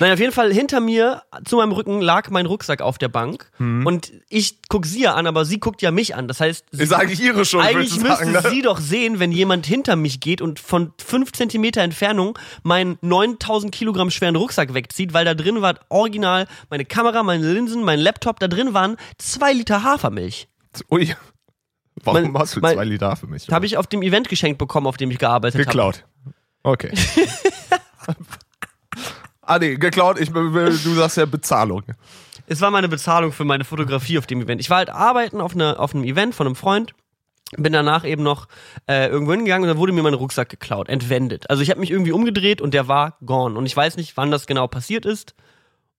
[SPEAKER 1] Naja, auf jeden Fall hinter mir, zu meinem Rücken, lag mein Rucksack auf der Bank. Und ich guck sie ja an, aber sie guckt ja mich an. Das heißt, sie,
[SPEAKER 2] ich sage ihre schon,
[SPEAKER 1] eigentlich müsste
[SPEAKER 2] sagen, ne?
[SPEAKER 1] sie doch sehen, wenn jemand hinter mich geht und von fünf Zentimeter Entfernung meinen 9000 Kilogramm schweren Rucksack wegzieht, weil da drin war original meine Kamera, meine Linsen, mein Laptop. Da drin waren zwei Liter Hafermilch.
[SPEAKER 2] Ui. Warum
[SPEAKER 1] Mein-
[SPEAKER 2] hast du
[SPEAKER 1] mein-
[SPEAKER 2] zwei Liter für mich?
[SPEAKER 1] Habe ich auf dem Event geschenkt bekommen, auf dem ich gearbeitet habe.
[SPEAKER 2] Geklaut. Okay. ah, nee, geklaut. Ich, du sagst ja Bezahlung.
[SPEAKER 1] Es war meine Bezahlung für meine Fotografie auf dem Event. Ich war halt arbeiten auf, eine, auf einem Event von einem Freund. Bin danach eben noch äh, irgendwo hingegangen und dann wurde mir mein Rucksack geklaut, entwendet. Also ich habe mich irgendwie umgedreht und der war gone. Und ich weiß nicht, wann das genau passiert ist.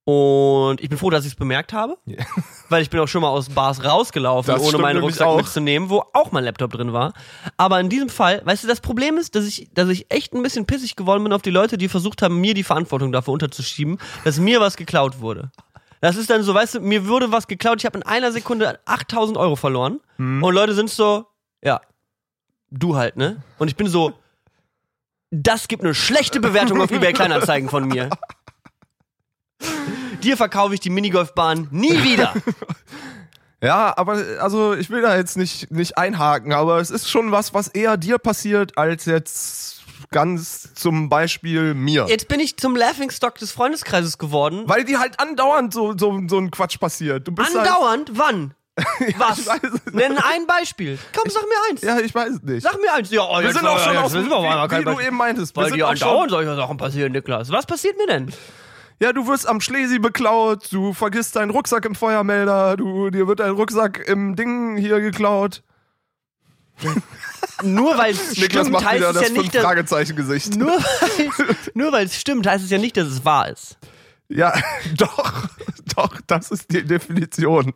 [SPEAKER 1] Und ich bin froh, dass ich es bemerkt habe,
[SPEAKER 2] Ja.
[SPEAKER 1] weil ich bin auch schon mal aus Bars rausgelaufen,
[SPEAKER 2] Das
[SPEAKER 1] ohne meinen Rucksack
[SPEAKER 2] auch.
[SPEAKER 1] mitzunehmen, wo auch mein Laptop drin war. Aber in diesem Fall, weißt du, das Problem ist, dass ich, dass ich echt ein bisschen pissig geworden bin auf die Leute, die versucht haben, mir die Verantwortung dafür unterzuschieben, dass mir was geklaut wurde. Das ist dann so, weißt du, mir wurde was geklaut, ich habe in einer Sekunde 8000 Euro verloren
[SPEAKER 2] Mhm.
[SPEAKER 1] und Leute sind so, ja, du halt, ne? Und ich bin so, das gibt eine schlechte Bewertung auf eBay Kleinanzeigen von mir. Dir verkaufe ich die Minigolfbahn nie wieder.
[SPEAKER 2] Ja, aber also ich will da jetzt nicht, nicht einhaken, aber es ist schon was, was eher dir passiert, als jetzt ganz zum Beispiel mir.
[SPEAKER 1] Jetzt bin ich zum Laughingstock des Freundeskreises geworden.
[SPEAKER 2] Weil die halt andauernd so, so, so ein Quatsch passiert. Halt-
[SPEAKER 1] Andauernd? Wann? Was?
[SPEAKER 2] nicht.
[SPEAKER 1] Nenn ein Beispiel. Komm, sag mir eins.
[SPEAKER 2] Ja, ich weiß es nicht.
[SPEAKER 1] Sag mir eins. Ja, oh,
[SPEAKER 2] wir sind auch schon
[SPEAKER 1] wir aber
[SPEAKER 2] wie, du eben meintest.
[SPEAKER 1] Weil dir andauernd solche Sachen passieren, Niklas. Was passiert mir denn?
[SPEAKER 2] Ja, du wirst am Schlesi beklaut, du vergisst deinen Rucksack im Feuermelder, du, dir wird dein Rucksack im Ding hier geklaut.
[SPEAKER 1] Nur weil es
[SPEAKER 2] Niklas
[SPEAKER 1] stimmt,
[SPEAKER 2] macht
[SPEAKER 1] heißt es
[SPEAKER 2] das
[SPEAKER 1] ja nicht, dass, nur weil nur weil es stimmt, heißt es ja nicht, dass es wahr ist.
[SPEAKER 2] Ja, doch, doch, das ist die Definition.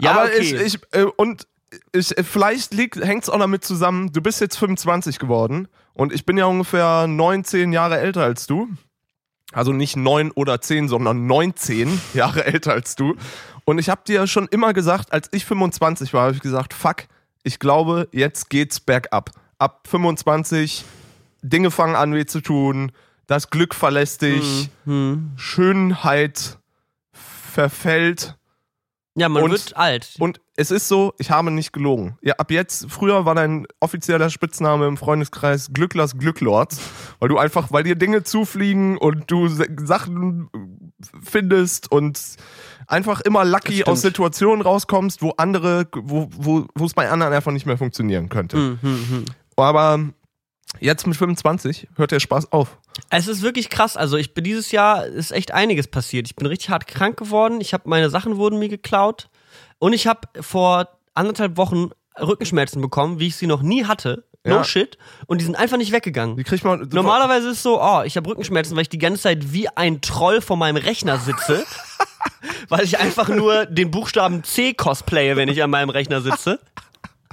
[SPEAKER 1] Ja,
[SPEAKER 2] Aber
[SPEAKER 1] okay.
[SPEAKER 2] ich, ich äh, und ich, vielleicht hängt es auch damit zusammen, du bist jetzt 25 geworden und ich bin ja ungefähr 19 Jahre älter als du. Also nicht 9 oder 10, sondern 19 Jahre älter als du. Und ich habe dir schon immer gesagt, als ich 25 war, habe ich gesagt, fuck, ich glaube, jetzt geht's bergab. Ab 25, Dinge fangen an weh zu tun, das Glück verlässt dich,
[SPEAKER 1] Hm.
[SPEAKER 2] Schönheit verfällt.
[SPEAKER 1] Ja, man
[SPEAKER 2] Und-
[SPEAKER 1] wird alt.
[SPEAKER 2] Und es ist so, ich habe nicht gelogen. Ja, ab jetzt, früher war dein offizieller Spitzname im Freundeskreis Glücklers Glücklords, weil du einfach, weil dir Dinge zufliegen und du Sachen findest und einfach immer lucky aus Situationen rauskommst, wo andere, wo, wo, wo es bei anderen einfach nicht mehr funktionieren könnte.
[SPEAKER 1] Hm, hm, hm.
[SPEAKER 2] Aber jetzt mit 25 hört der Spaß auf.
[SPEAKER 1] Es ist wirklich krass. Also ich bin dieses Jahr ist echt einiges passiert. Ich bin richtig hart krank geworden. Ich habe meine Sachen wurden mir geklaut und ich habe vor anderthalb Wochen Rückenschmerzen bekommen, wie ich sie noch nie hatte. No
[SPEAKER 2] Ja.
[SPEAKER 1] shit. Und die sind einfach nicht weggegangen.
[SPEAKER 2] Wie kriegt man.
[SPEAKER 1] Normalerweise ist es so, oh, ich habe Rückenschmerzen, weil ich die ganze Zeit wie ein Troll vor meinem Rechner sitze. weil ich einfach nur den Buchstaben C cosplaye, wenn ich an meinem Rechner sitze.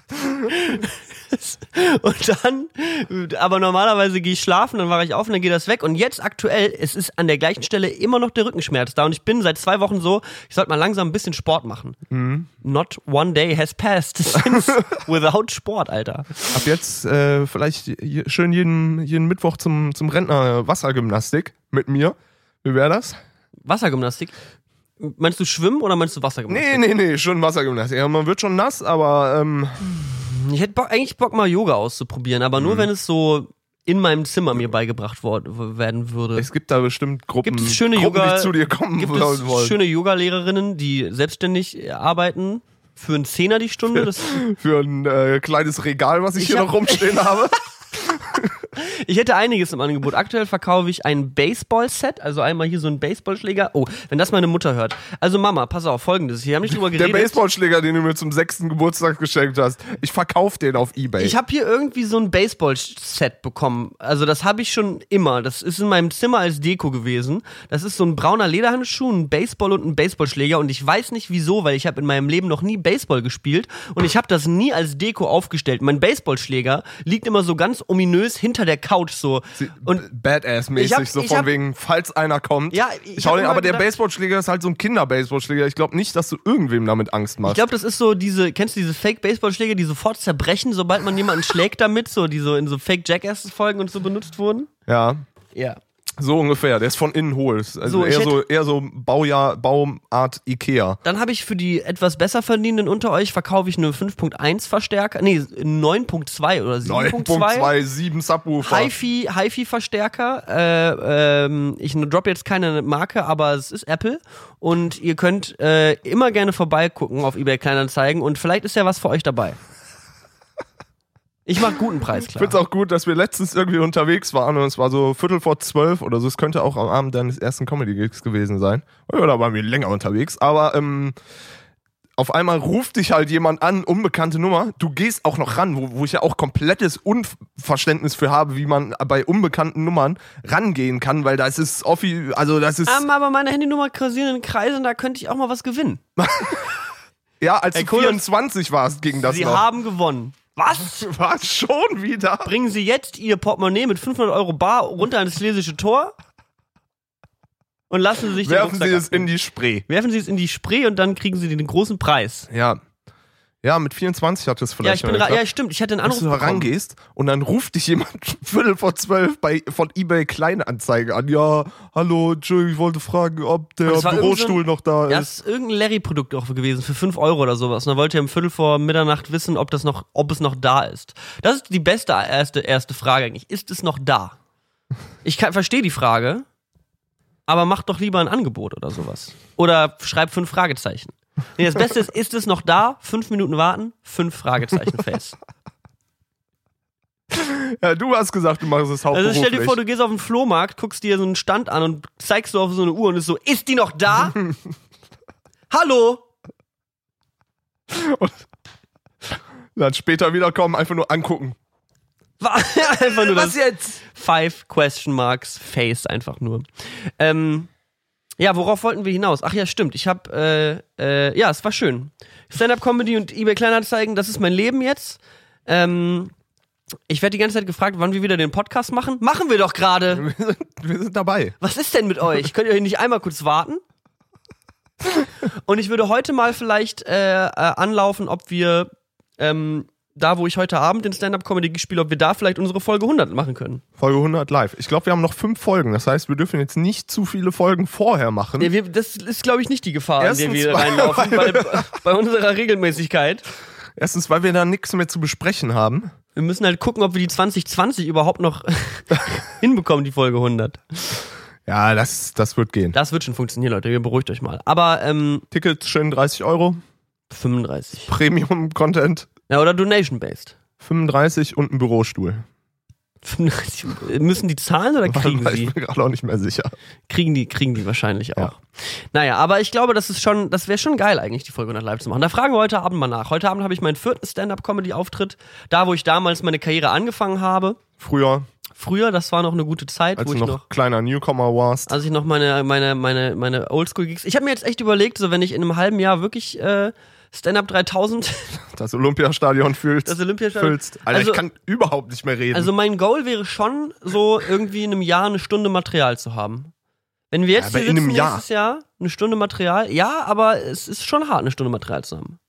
[SPEAKER 1] Und dann, aber normalerweise gehe ich schlafen, dann wache ich auf und dann geht das weg. Und jetzt aktuell, es ist an der gleichen Stelle immer noch der Rückenschmerz da. Und ich bin seit zwei Wochen so, ich sollte mal langsam ein bisschen Sport machen. Not one day has passed since without Sport, Alter.
[SPEAKER 2] Ab jetzt äh, vielleicht schön jeden, jeden Mittwoch zum, zum Rentner Wassergymnastik mit mir. Wie wäre das?
[SPEAKER 1] Wassergymnastik. Meinst du Schwimmen oder meinst du Wassergymnastik?
[SPEAKER 2] Nee, nee, nee, schon Wassergymnastik. Ja, man wird schon nass, aber ähm,
[SPEAKER 1] Ich hätte Bock, eigentlich Bock, mal Yoga auszuprobieren, aber
[SPEAKER 2] Mhm.
[SPEAKER 1] nur wenn es so in meinem Zimmer mir beigebracht wor- werden würde.
[SPEAKER 2] es gibt da bestimmt Gruppen,
[SPEAKER 1] Gibt es schöne
[SPEAKER 2] Gruppen
[SPEAKER 1] Yoga-
[SPEAKER 2] die zu dir kommen
[SPEAKER 1] Gibt es
[SPEAKER 2] wollen.
[SPEAKER 1] schöne Yoga-Lehrerinnen, die selbstständig arbeiten für einen Zehner die Stunde? Das,
[SPEAKER 2] Für ein äh, kleines Regal, was ich,
[SPEAKER 1] Ich
[SPEAKER 2] hier
[SPEAKER 1] hab-
[SPEAKER 2] noch rumstehen habe.
[SPEAKER 1] Ich hätte einiges im Angebot. Aktuell verkaufe ich ein Baseball-Set, also einmal hier so ein Baseballschläger. Oh, wenn das meine Mutter hört. Also Mama, pass auf, folgendes. Wir haben nicht drüber
[SPEAKER 2] Der
[SPEAKER 1] geredet.
[SPEAKER 2] Baseballschläger, den du mir zum sechsten Geburtstag geschenkt hast, ich verkaufe den auf Ebay.
[SPEAKER 1] Ich habe hier irgendwie so ein Baseball-Set bekommen. Also das habe ich schon immer. Das ist in meinem Zimmer als Deko gewesen. Das ist so ein brauner Lederhandschuh, ein Baseball und ein Baseballschläger. Und ich weiß nicht wieso, weil ich habe in meinem Leben noch nie Baseball gespielt und ich habe das nie als Deko aufgestellt. Mein Baseballschläger liegt immer so ganz ominös hinter der Couch so. Und
[SPEAKER 2] Badass-mäßig, so von
[SPEAKER 1] hab-
[SPEAKER 2] wegen, falls einer kommt.
[SPEAKER 1] Ja, ich
[SPEAKER 2] ich hau den, aber der
[SPEAKER 1] gedacht-
[SPEAKER 2] Baseballschläger ist halt so ein Kinder-Baseballschläger. Ich glaube nicht, dass du irgendwem damit Angst machst.
[SPEAKER 1] ich glaube, das ist so diese, kennst du diese Fake-Baseballschläger, die sofort zerbrechen, sobald man jemanden schlägt damit, so die so in so Fake-Jackass-Folgen und so benutzt wurden?
[SPEAKER 2] ja,
[SPEAKER 1] Ja.
[SPEAKER 2] So ungefähr. Der ist von innen hohl. Also
[SPEAKER 1] So,
[SPEAKER 2] eher, so, eher so Baujahr, Baumart Ikea.
[SPEAKER 1] Dann habe ich für die etwas besser verdienenden unter euch verkaufe ich eine 5.1 Verstärker, nee, 9.2 oder 7.2.
[SPEAKER 2] 9.2, 7 Subwoofer.
[SPEAKER 1] Hi-Fi, Hi-Fi Verstärker. Äh, ähm, ich drop jetzt keine Marke, aber es ist Apple und ihr könnt äh, immer gerne vorbeigucken auf eBay Kleinanzeigen und vielleicht ist ja was für euch dabei. Ich mach guten Preis
[SPEAKER 2] Ich
[SPEAKER 1] klar.
[SPEAKER 2] finde es auch gut, dass wir letztens irgendwie unterwegs waren und es war so Viertel vor zwölf oder so. Es könnte auch am Abend deines ersten Comedy-Gigs gewesen sein. Oder waren wir länger unterwegs. Aber ähm, auf einmal ruft dich halt jemand an, unbekannte Nummer. Du gehst auch noch ran, wo, wo ich ja auch komplettes Unverständnis für habe, wie man bei unbekannten Nummern rangehen kann, weil das ist offi also das ist
[SPEAKER 1] Ähm, aber meine Handynummer kursieren in Kreisen, da könnte ich auch mal was gewinnen.
[SPEAKER 2] ja als
[SPEAKER 1] Ey,
[SPEAKER 2] du
[SPEAKER 1] cool,
[SPEAKER 2] 24 warst ging das
[SPEAKER 1] Sie
[SPEAKER 2] noch.
[SPEAKER 1] haben gewonnen. Was?
[SPEAKER 2] Was schon wieder?
[SPEAKER 1] Bringen Sie jetzt Ihr Portemonnaie mit 500 Euro bar runter ans Schlesische Tor und lassen Sie sich den
[SPEAKER 2] Werfen
[SPEAKER 1] Rucksack
[SPEAKER 2] Sie es
[SPEAKER 1] abnehmen.
[SPEAKER 2] in die Spree.
[SPEAKER 1] Werfen Sie es in die Spree und dann kriegen Sie den großen Preis.
[SPEAKER 2] Ja. Ja, mit 24 hat es
[SPEAKER 1] Ja,
[SPEAKER 2] vielleicht
[SPEAKER 1] ich bin ja, stimmt. Ich hatte einen Anruf
[SPEAKER 2] du da
[SPEAKER 1] bekommen.
[SPEAKER 2] rangehst und dann ruft dich jemand Viertel vor zwölf bei, von eBay Kleinanzeige an. Ja, hallo, Entschuldigung, ich wollte fragen, ob der Bürostuhl noch da
[SPEAKER 1] Ja,
[SPEAKER 2] ist.
[SPEAKER 1] ist irgendein Larry-Produkt auch gewesen für 5 Euro oder sowas. Und dann wollte er um Viertel vor Mitternacht wissen, ob, das noch, ob es noch da ist. Das ist die beste erste, erste Frage eigentlich. Ist es noch da? Ich kann- verstehe die Frage, aber mach doch lieber ein Angebot oder sowas. Oder schreib fünf Fragezeichen. Nee, das Beste ist, ist es noch da? Fünf Minuten warten, fünf Fragezeichen face.
[SPEAKER 2] Ja, du hast gesagt, du machst es
[SPEAKER 1] Also
[SPEAKER 2] hauptberuflich.
[SPEAKER 1] stell dir vor, du gehst auf den Flohmarkt, guckst dir so einen Stand an und zeigst du auf so eine Uhr und ist so, ist die noch da? Hallo?
[SPEAKER 2] dann später wiederkommen, einfach nur angucken.
[SPEAKER 1] Einfach nur das
[SPEAKER 2] jetzt?
[SPEAKER 1] Five Question Marks Face einfach nur. Ähm, ja, worauf wollten wir hinaus? Ach ja, stimmt. Ich habe, äh, äh, ja, es war schön. Stand-up-Comedy und eBay Kleinanzeigen, das ist mein Leben jetzt. Ähm, ich werde die ganze Zeit gefragt, wann wir wieder den Podcast machen. Machen wir doch gerade.
[SPEAKER 2] Wir sind, wir sind dabei.
[SPEAKER 1] Was ist denn mit euch? Könnt ihr hier nicht einmal kurz warten? Und ich würde heute mal vielleicht äh, äh, anlaufen, ob wir ähm, da, wo ich heute Abend den Stand-up-Comedy gespielt, ob wir da vielleicht unsere Folge 100 machen können.
[SPEAKER 2] Folge 100 live. Ich glaube, wir haben noch fünf Folgen. Das heißt, wir dürfen jetzt nicht zu viele Folgen vorher machen.
[SPEAKER 1] Ja, wir, das ist, glaube ich, nicht die Gefahr, in
[SPEAKER 2] Erstens,
[SPEAKER 1] der wir
[SPEAKER 2] weil-
[SPEAKER 1] reinlaufen, bei, bei unserer Regelmäßigkeit.
[SPEAKER 2] Erstens, weil wir da nichts mehr zu besprechen haben.
[SPEAKER 1] Wir müssen halt gucken, ob wir die 2020 überhaupt noch hinbekommen, die Folge 100.
[SPEAKER 2] Ja, das, das wird gehen.
[SPEAKER 1] Das wird schon funktionieren, Leute, ihr beruhigt euch mal. Aber ähm,
[SPEAKER 2] Tickets schön 30 Euro.
[SPEAKER 1] 35.
[SPEAKER 2] Premium-Content
[SPEAKER 1] Ja, oder Donation-based.
[SPEAKER 2] 35 und ein Bürostuhl.
[SPEAKER 1] 35. Müssen die zahlen oder kriegen
[SPEAKER 2] ich
[SPEAKER 1] sie?
[SPEAKER 2] bin gerade auch nicht mehr sicher.
[SPEAKER 1] Kriegen die, kriegen die wahrscheinlich auch.
[SPEAKER 2] Ja.
[SPEAKER 1] Naja, aber ich glaube, das ist schon, das wäre schon geil eigentlich, die Folge 100 live zu machen. Da fragen wir heute Abend mal nach. Heute Abend habe ich meinen vierten Stand-Up-Comedy-Auftritt. Da, wo ich damals meine Karriere angefangen habe.
[SPEAKER 2] Früher,
[SPEAKER 1] Früher, das war noch eine gute Zeit,
[SPEAKER 2] als
[SPEAKER 1] wo ich
[SPEAKER 2] noch,
[SPEAKER 1] noch
[SPEAKER 2] kleiner Newcomer warst.
[SPEAKER 1] als ich noch meine, meine, meine, meine Oldschool-Gigs. Ich habe mir jetzt echt überlegt, so wenn ich in einem halben Jahr wirklich äh, Stand-Up 3000,
[SPEAKER 2] das Olympiastadion fühlst.
[SPEAKER 1] das Olympiastadion.
[SPEAKER 2] füllst. Alter,
[SPEAKER 1] Also-
[SPEAKER 2] ich kann überhaupt nicht mehr reden.
[SPEAKER 1] Also mein Goal wäre schon, so irgendwie in einem Jahr eine Stunde Material zu haben. Wenn wir jetzt
[SPEAKER 2] Ja,
[SPEAKER 1] hier
[SPEAKER 2] in
[SPEAKER 1] sitzen
[SPEAKER 2] einem Jahr.
[SPEAKER 1] nächstes Jahr, eine Stunde Material, ja, aber es ist schon hart, eine Stunde Material zu haben.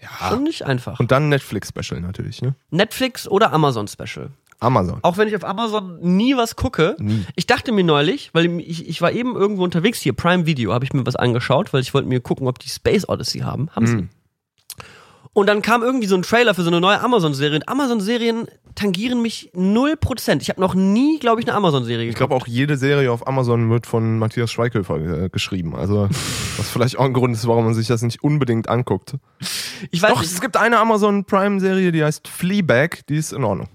[SPEAKER 2] ja.
[SPEAKER 1] Schon nicht einfach.
[SPEAKER 2] Und dann Netflix-Special natürlich, ne?
[SPEAKER 1] Netflix oder Amazon Special.
[SPEAKER 2] Amazon.
[SPEAKER 1] Auch wenn ich auf Amazon nie was gucke.
[SPEAKER 2] Nie.
[SPEAKER 1] Ich dachte mir neulich, weil ich, ich war eben irgendwo unterwegs hier, Prime Video, habe ich mir was angeschaut, weil ich wollte mir gucken, ob die Space Odyssey haben. Haben sie.
[SPEAKER 2] Mhm.
[SPEAKER 1] Und dann kam irgendwie so ein Trailer für so eine neue Amazon-Serie. Und Amazon-Serien tangieren mich 0%. Ich habe noch nie, glaube ich, eine Amazon-Serie
[SPEAKER 2] Ich glaube auch jede Serie auf Amazon wird von Matthias Schweighöfer äh, geschrieben. Also was vielleicht auch ein Grund ist, warum man sich das nicht unbedingt anguckt.
[SPEAKER 1] Ich weiß
[SPEAKER 2] Doch,
[SPEAKER 1] nicht.
[SPEAKER 2] es gibt eine Amazon Prime Serie, die heißt Fleabag, die ist in Ordnung.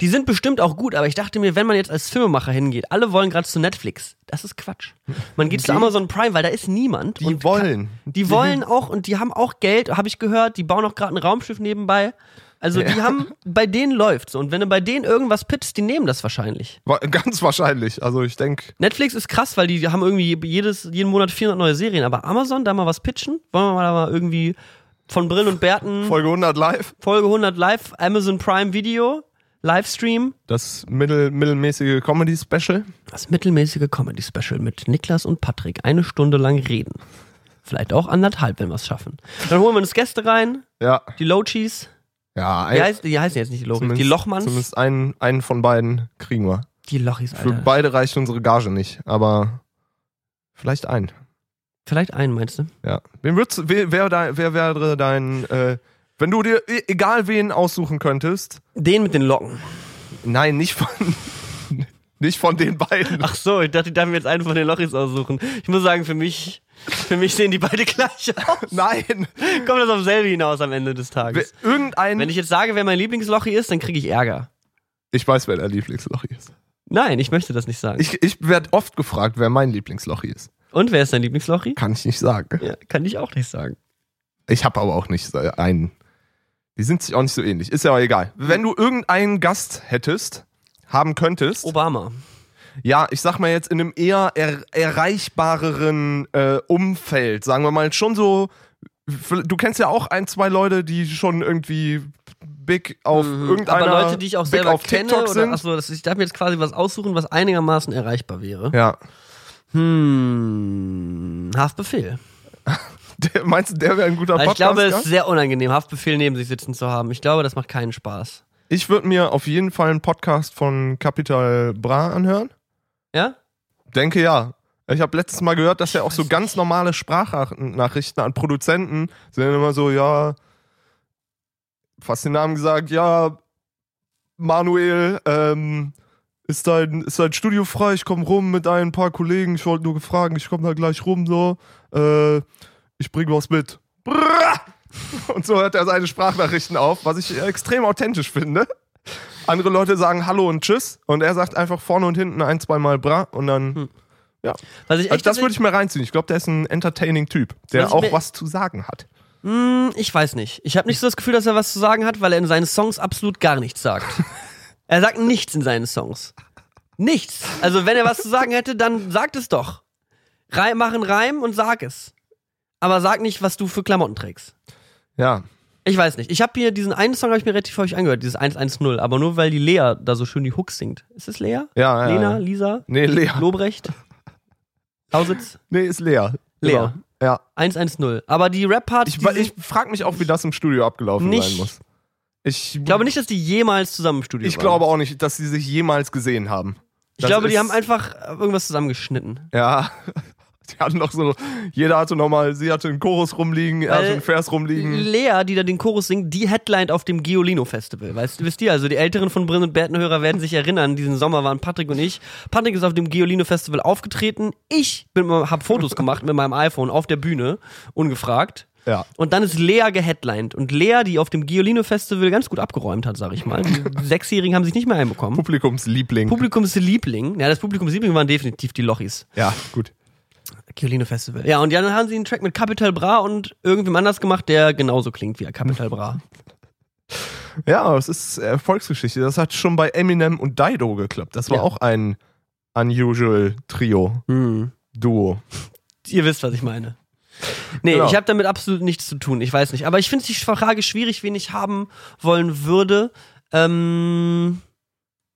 [SPEAKER 1] Die sind bestimmt auch gut, aber ich dachte mir, wenn man jetzt als Filmemacher hingeht, alle wollen gerade zu Netflix. Das ist Quatsch. Man geht zu
[SPEAKER 2] Die-
[SPEAKER 1] Amazon Prime, weil da ist niemand.
[SPEAKER 2] Die
[SPEAKER 1] und
[SPEAKER 2] wollen.
[SPEAKER 1] Die wollen auch und die haben auch Geld, habe ich gehört. Die bauen auch gerade ein Raumschiff nebenbei. Also die
[SPEAKER 2] Ja.
[SPEAKER 1] haben, bei denen läuft's. Und wenn du bei denen irgendwas pitchst, die nehmen das wahrscheinlich.
[SPEAKER 2] Wa- Ganz wahrscheinlich. Also ich denke,
[SPEAKER 1] Netflix ist krass, weil die haben irgendwie jedes, jeden Monat 400 neue Serien. Aber Amazon, da mal was pitchen? Wollen wir mal da mal irgendwie von Brillen und Bärten
[SPEAKER 2] Folge 100 live.
[SPEAKER 1] Folge 100 live, Amazon Prime Video, Livestream.
[SPEAKER 2] Das mittel, mittelmäßige Comedy-Special.
[SPEAKER 1] Das mittelmäßige Comedy-Special mit Niklas und Patrick. Eine Stunde lang reden. Vielleicht auch anderthalb, wenn wir es schaffen. Dann holen wir uns Gäste rein,
[SPEAKER 2] Ja.
[SPEAKER 1] die Lochis.
[SPEAKER 2] Ja,
[SPEAKER 1] Die,
[SPEAKER 2] ein,
[SPEAKER 1] heißt, die heißen jetzt nicht die Lochis, die Lochmanns.
[SPEAKER 2] Zumindest einen, einen von beiden kriegen wir.
[SPEAKER 1] Die Lochis,
[SPEAKER 2] Für
[SPEAKER 1] Alter.
[SPEAKER 2] beide reicht unsere Gage nicht, aber vielleicht einen.
[SPEAKER 1] Vielleicht einen, meinst du?
[SPEAKER 2] Ja. Wen würdest, wer, wer, wer wäre dein, äh, wenn du dir e- egal wen aussuchen könntest,
[SPEAKER 1] Den mit den Locken.
[SPEAKER 2] nein, nicht von, nicht von den beiden.
[SPEAKER 1] Ach so, ich dachte, ich darf mir jetzt einen von den Lochis aussuchen. Ich muss sagen, für mich, für mich sehen die beide gleich aus.
[SPEAKER 2] Nein,
[SPEAKER 1] Kommt das auf selbe hinaus am Ende des
[SPEAKER 2] wer,
[SPEAKER 1] Tages.
[SPEAKER 2] irgendein.
[SPEAKER 1] Wenn ich jetzt sage, wer mein Lieblingslochi ist, dann kriege ich Ärger.
[SPEAKER 2] ich weiß, wer dein Lieblingslochi ist.
[SPEAKER 1] Nein, ich möchte das nicht sagen.
[SPEAKER 2] Ich, ich werde oft gefragt, wer mein Lieblingslochi ist.
[SPEAKER 1] Und wer ist dein Lieblingslochi?
[SPEAKER 2] Kann ich nicht sagen.
[SPEAKER 1] Ja, kann ich auch nicht sagen.
[SPEAKER 2] Ich habe aber auch nicht einen. Die sind sich auch nicht so ähnlich. Ist ja auch egal. Wenn du irgendeinen Gast hättest, haben könntest,
[SPEAKER 1] Obama.
[SPEAKER 2] ja, ich sag mal jetzt in einem eher er erreichbareren äh, Umfeld, sagen wir mal, schon so. Du kennst ja auch ein, zwei Leute, die schon irgendwie big auf irgendeiner
[SPEAKER 1] Mhm. Aber Leute, die ich auch selber
[SPEAKER 2] auf
[SPEAKER 1] kenne,
[SPEAKER 2] TikTok
[SPEAKER 1] oder, achso, das, ich darf mir jetzt quasi was aussuchen, was einigermaßen erreichbar wäre.
[SPEAKER 2] Ja.
[SPEAKER 1] Hm, Haftbefehl.
[SPEAKER 2] Der, meinst du, der wäre ein guter Podcast?
[SPEAKER 1] ich glaube, es ist sehr unangenehm, Haftbefehl neben sich sitzen zu haben. Ich glaube, das macht keinen Spaß.
[SPEAKER 2] ich würde mir auf jeden Fall einen Podcast von Capital Bra anhören.
[SPEAKER 1] Ja?
[SPEAKER 2] Denke ja. Ich habe letztes Mal gehört, dass er auch so ganz normale Sprachnachrichten an Produzenten sind immer so, ja, fast den Namen gesagt, ja, Manuel, ähm, ist dein, ist dein Studio frei? Ich komme rum mit ein paar Kollegen. Ich wollte nur fragen, ich komme da gleich rum, so. Äh, ich bringe was mit. Und so hört er seine Sprachnachrichten auf, was ich extrem authentisch finde. Andere Leute sagen Hallo und Tschüss und er sagt einfach vorne und hinten ein, zweimal Bra und dann.
[SPEAKER 1] Hm.
[SPEAKER 2] Ja.
[SPEAKER 1] Was ich
[SPEAKER 2] Also das würde ich mir reinziehen. Ich glaube, der ist ein entertaining Typ, der
[SPEAKER 1] Was
[SPEAKER 2] auch was zu sagen hat.
[SPEAKER 1] Hm, ich weiß nicht. Ich habe nicht so das Gefühl, dass er was zu sagen hat, weil er in seinen Songs absolut gar nichts sagt. er sagt nichts in seinen Songs. Nichts. Also wenn er was zu sagen hätte, dann sagt es doch. Reim, mach einen Reim und sag es. Aber sag nicht, was du für Klamotten trägst.
[SPEAKER 2] Ja.
[SPEAKER 1] Ich weiß nicht. Ich habe hier diesen einen Song, habe ich mir relativ häufig angehört, dieses 110, aber nur weil die Lea da so schön die Hooks singt. Ist es Lea?
[SPEAKER 2] Ja, ja.
[SPEAKER 1] Lena,
[SPEAKER 2] ja.
[SPEAKER 1] Lisa,
[SPEAKER 2] Nee, Lea.
[SPEAKER 1] Lobrecht, Lausitz,
[SPEAKER 2] Nee, ist Lea.
[SPEAKER 1] Lea.
[SPEAKER 2] Genau. Ja.
[SPEAKER 1] 110. Aber die Rap-Parts,
[SPEAKER 2] Ich, ich frage mich auch, wie das im Studio abgelaufen
[SPEAKER 1] Nicht.
[SPEAKER 2] sein muss. Ich,
[SPEAKER 1] ich glaube nicht, dass die jemals zusammen im Studio
[SPEAKER 2] Ich
[SPEAKER 1] waren.
[SPEAKER 2] glaube auch nicht, dass sie sich jemals gesehen haben.
[SPEAKER 1] Ich
[SPEAKER 2] Das
[SPEAKER 1] glaube, die haben einfach irgendwas zusammengeschnitten.
[SPEAKER 2] Ja. Die hatten noch so, jeder hatte nochmal, sie hatte einen Chorus rumliegen, er hatte einen Vers rumliegen.
[SPEAKER 1] Lea, die da den Chorus singt, die headlined auf dem Giolino Festival. Weißt, wisst ihr, also die Älteren von Brin und Bärtenhörer werden sich erinnern, diesen Sommer waren Patrick und ich. Patrick ist auf dem Giolino Festival aufgetreten. Ich bin, hab Fotos gemacht mit meinem iPhone auf der Bühne, ungefragt.
[SPEAKER 2] Ja.
[SPEAKER 1] Und dann ist Lea geheadlined. Und Lea, die auf dem Giolino Festival ganz gut abgeräumt hat, sag ich mal. Die Sechsjährigen haben sich nicht mehr einbekommen.
[SPEAKER 2] Publikumsliebling.
[SPEAKER 1] Publikumsliebling. Ja, das Publikumsliebling waren definitiv die Lochis.
[SPEAKER 2] ja, gut.
[SPEAKER 1] Giolino Festival. Ja, und dann haben sie einen Track mit Capital Bra und irgendwem anders gemacht, der genauso klingt wie Capital Bra.
[SPEAKER 2] Ja, es ist Erfolgsgeschichte. Das hat schon bei Eminem und Dido geklappt. Das war
[SPEAKER 1] Ja.
[SPEAKER 2] auch ein unusual Trio,
[SPEAKER 1] Hm.
[SPEAKER 2] Duo.
[SPEAKER 1] Ihr wisst, was ich meine. Nee,
[SPEAKER 2] Genau.
[SPEAKER 1] ich habe damit absolut nichts zu tun. Ich weiß nicht. Aber ich finde die Frage schwierig, wen ich haben wollen würde. Ähm,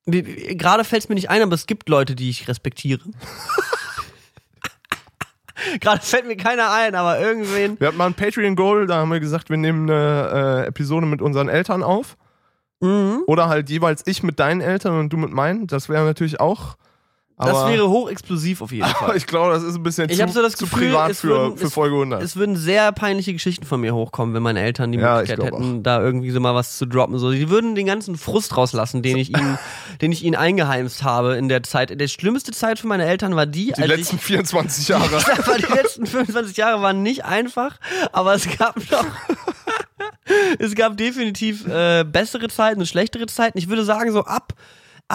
[SPEAKER 1] Gerade fällt es mir nicht ein, aber es gibt Leute, die ich respektiere. Gerade fällt mir keiner ein, aber irgendwen.
[SPEAKER 2] Wir hatten mal ein Patreon-Goal, da haben wir gesagt, wir nehmen eine äh, Episode mit unseren Eltern auf.
[SPEAKER 1] Mhm.
[SPEAKER 2] Oder halt jeweils ich mit deinen Eltern und du mit meinen. Das wäre natürlich auch. Aber,
[SPEAKER 1] Das wäre hochexplosiv auf jeden Fall.
[SPEAKER 2] ich glaube, das ist ein bisschen
[SPEAKER 1] Ich
[SPEAKER 2] zu,
[SPEAKER 1] so das
[SPEAKER 2] zu
[SPEAKER 1] Gefühl,
[SPEAKER 2] privat
[SPEAKER 1] es
[SPEAKER 2] für,
[SPEAKER 1] würden-
[SPEAKER 2] für
[SPEAKER 1] es-
[SPEAKER 2] Folge 100.
[SPEAKER 1] Es würden sehr peinliche Geschichten von mir hochkommen, wenn meine Eltern die
[SPEAKER 2] Ja, ich
[SPEAKER 1] Möglichkeit hätten, da irgendwie so mal was zu droppen. So, die würden den ganzen Frust rauslassen, den ich ihnen, den ich ihnen eingeheimst habe in der Zeit. Die schlimmste Zeit für meine Eltern war die,
[SPEAKER 2] die letzten 24 Jahre.
[SPEAKER 1] ich, die letzten 25 Jahre waren nicht einfach, aber es gab noch, es gab definitiv äh, bessere Zeiten und schlechtere Zeiten. Ich würde sagen, so ab,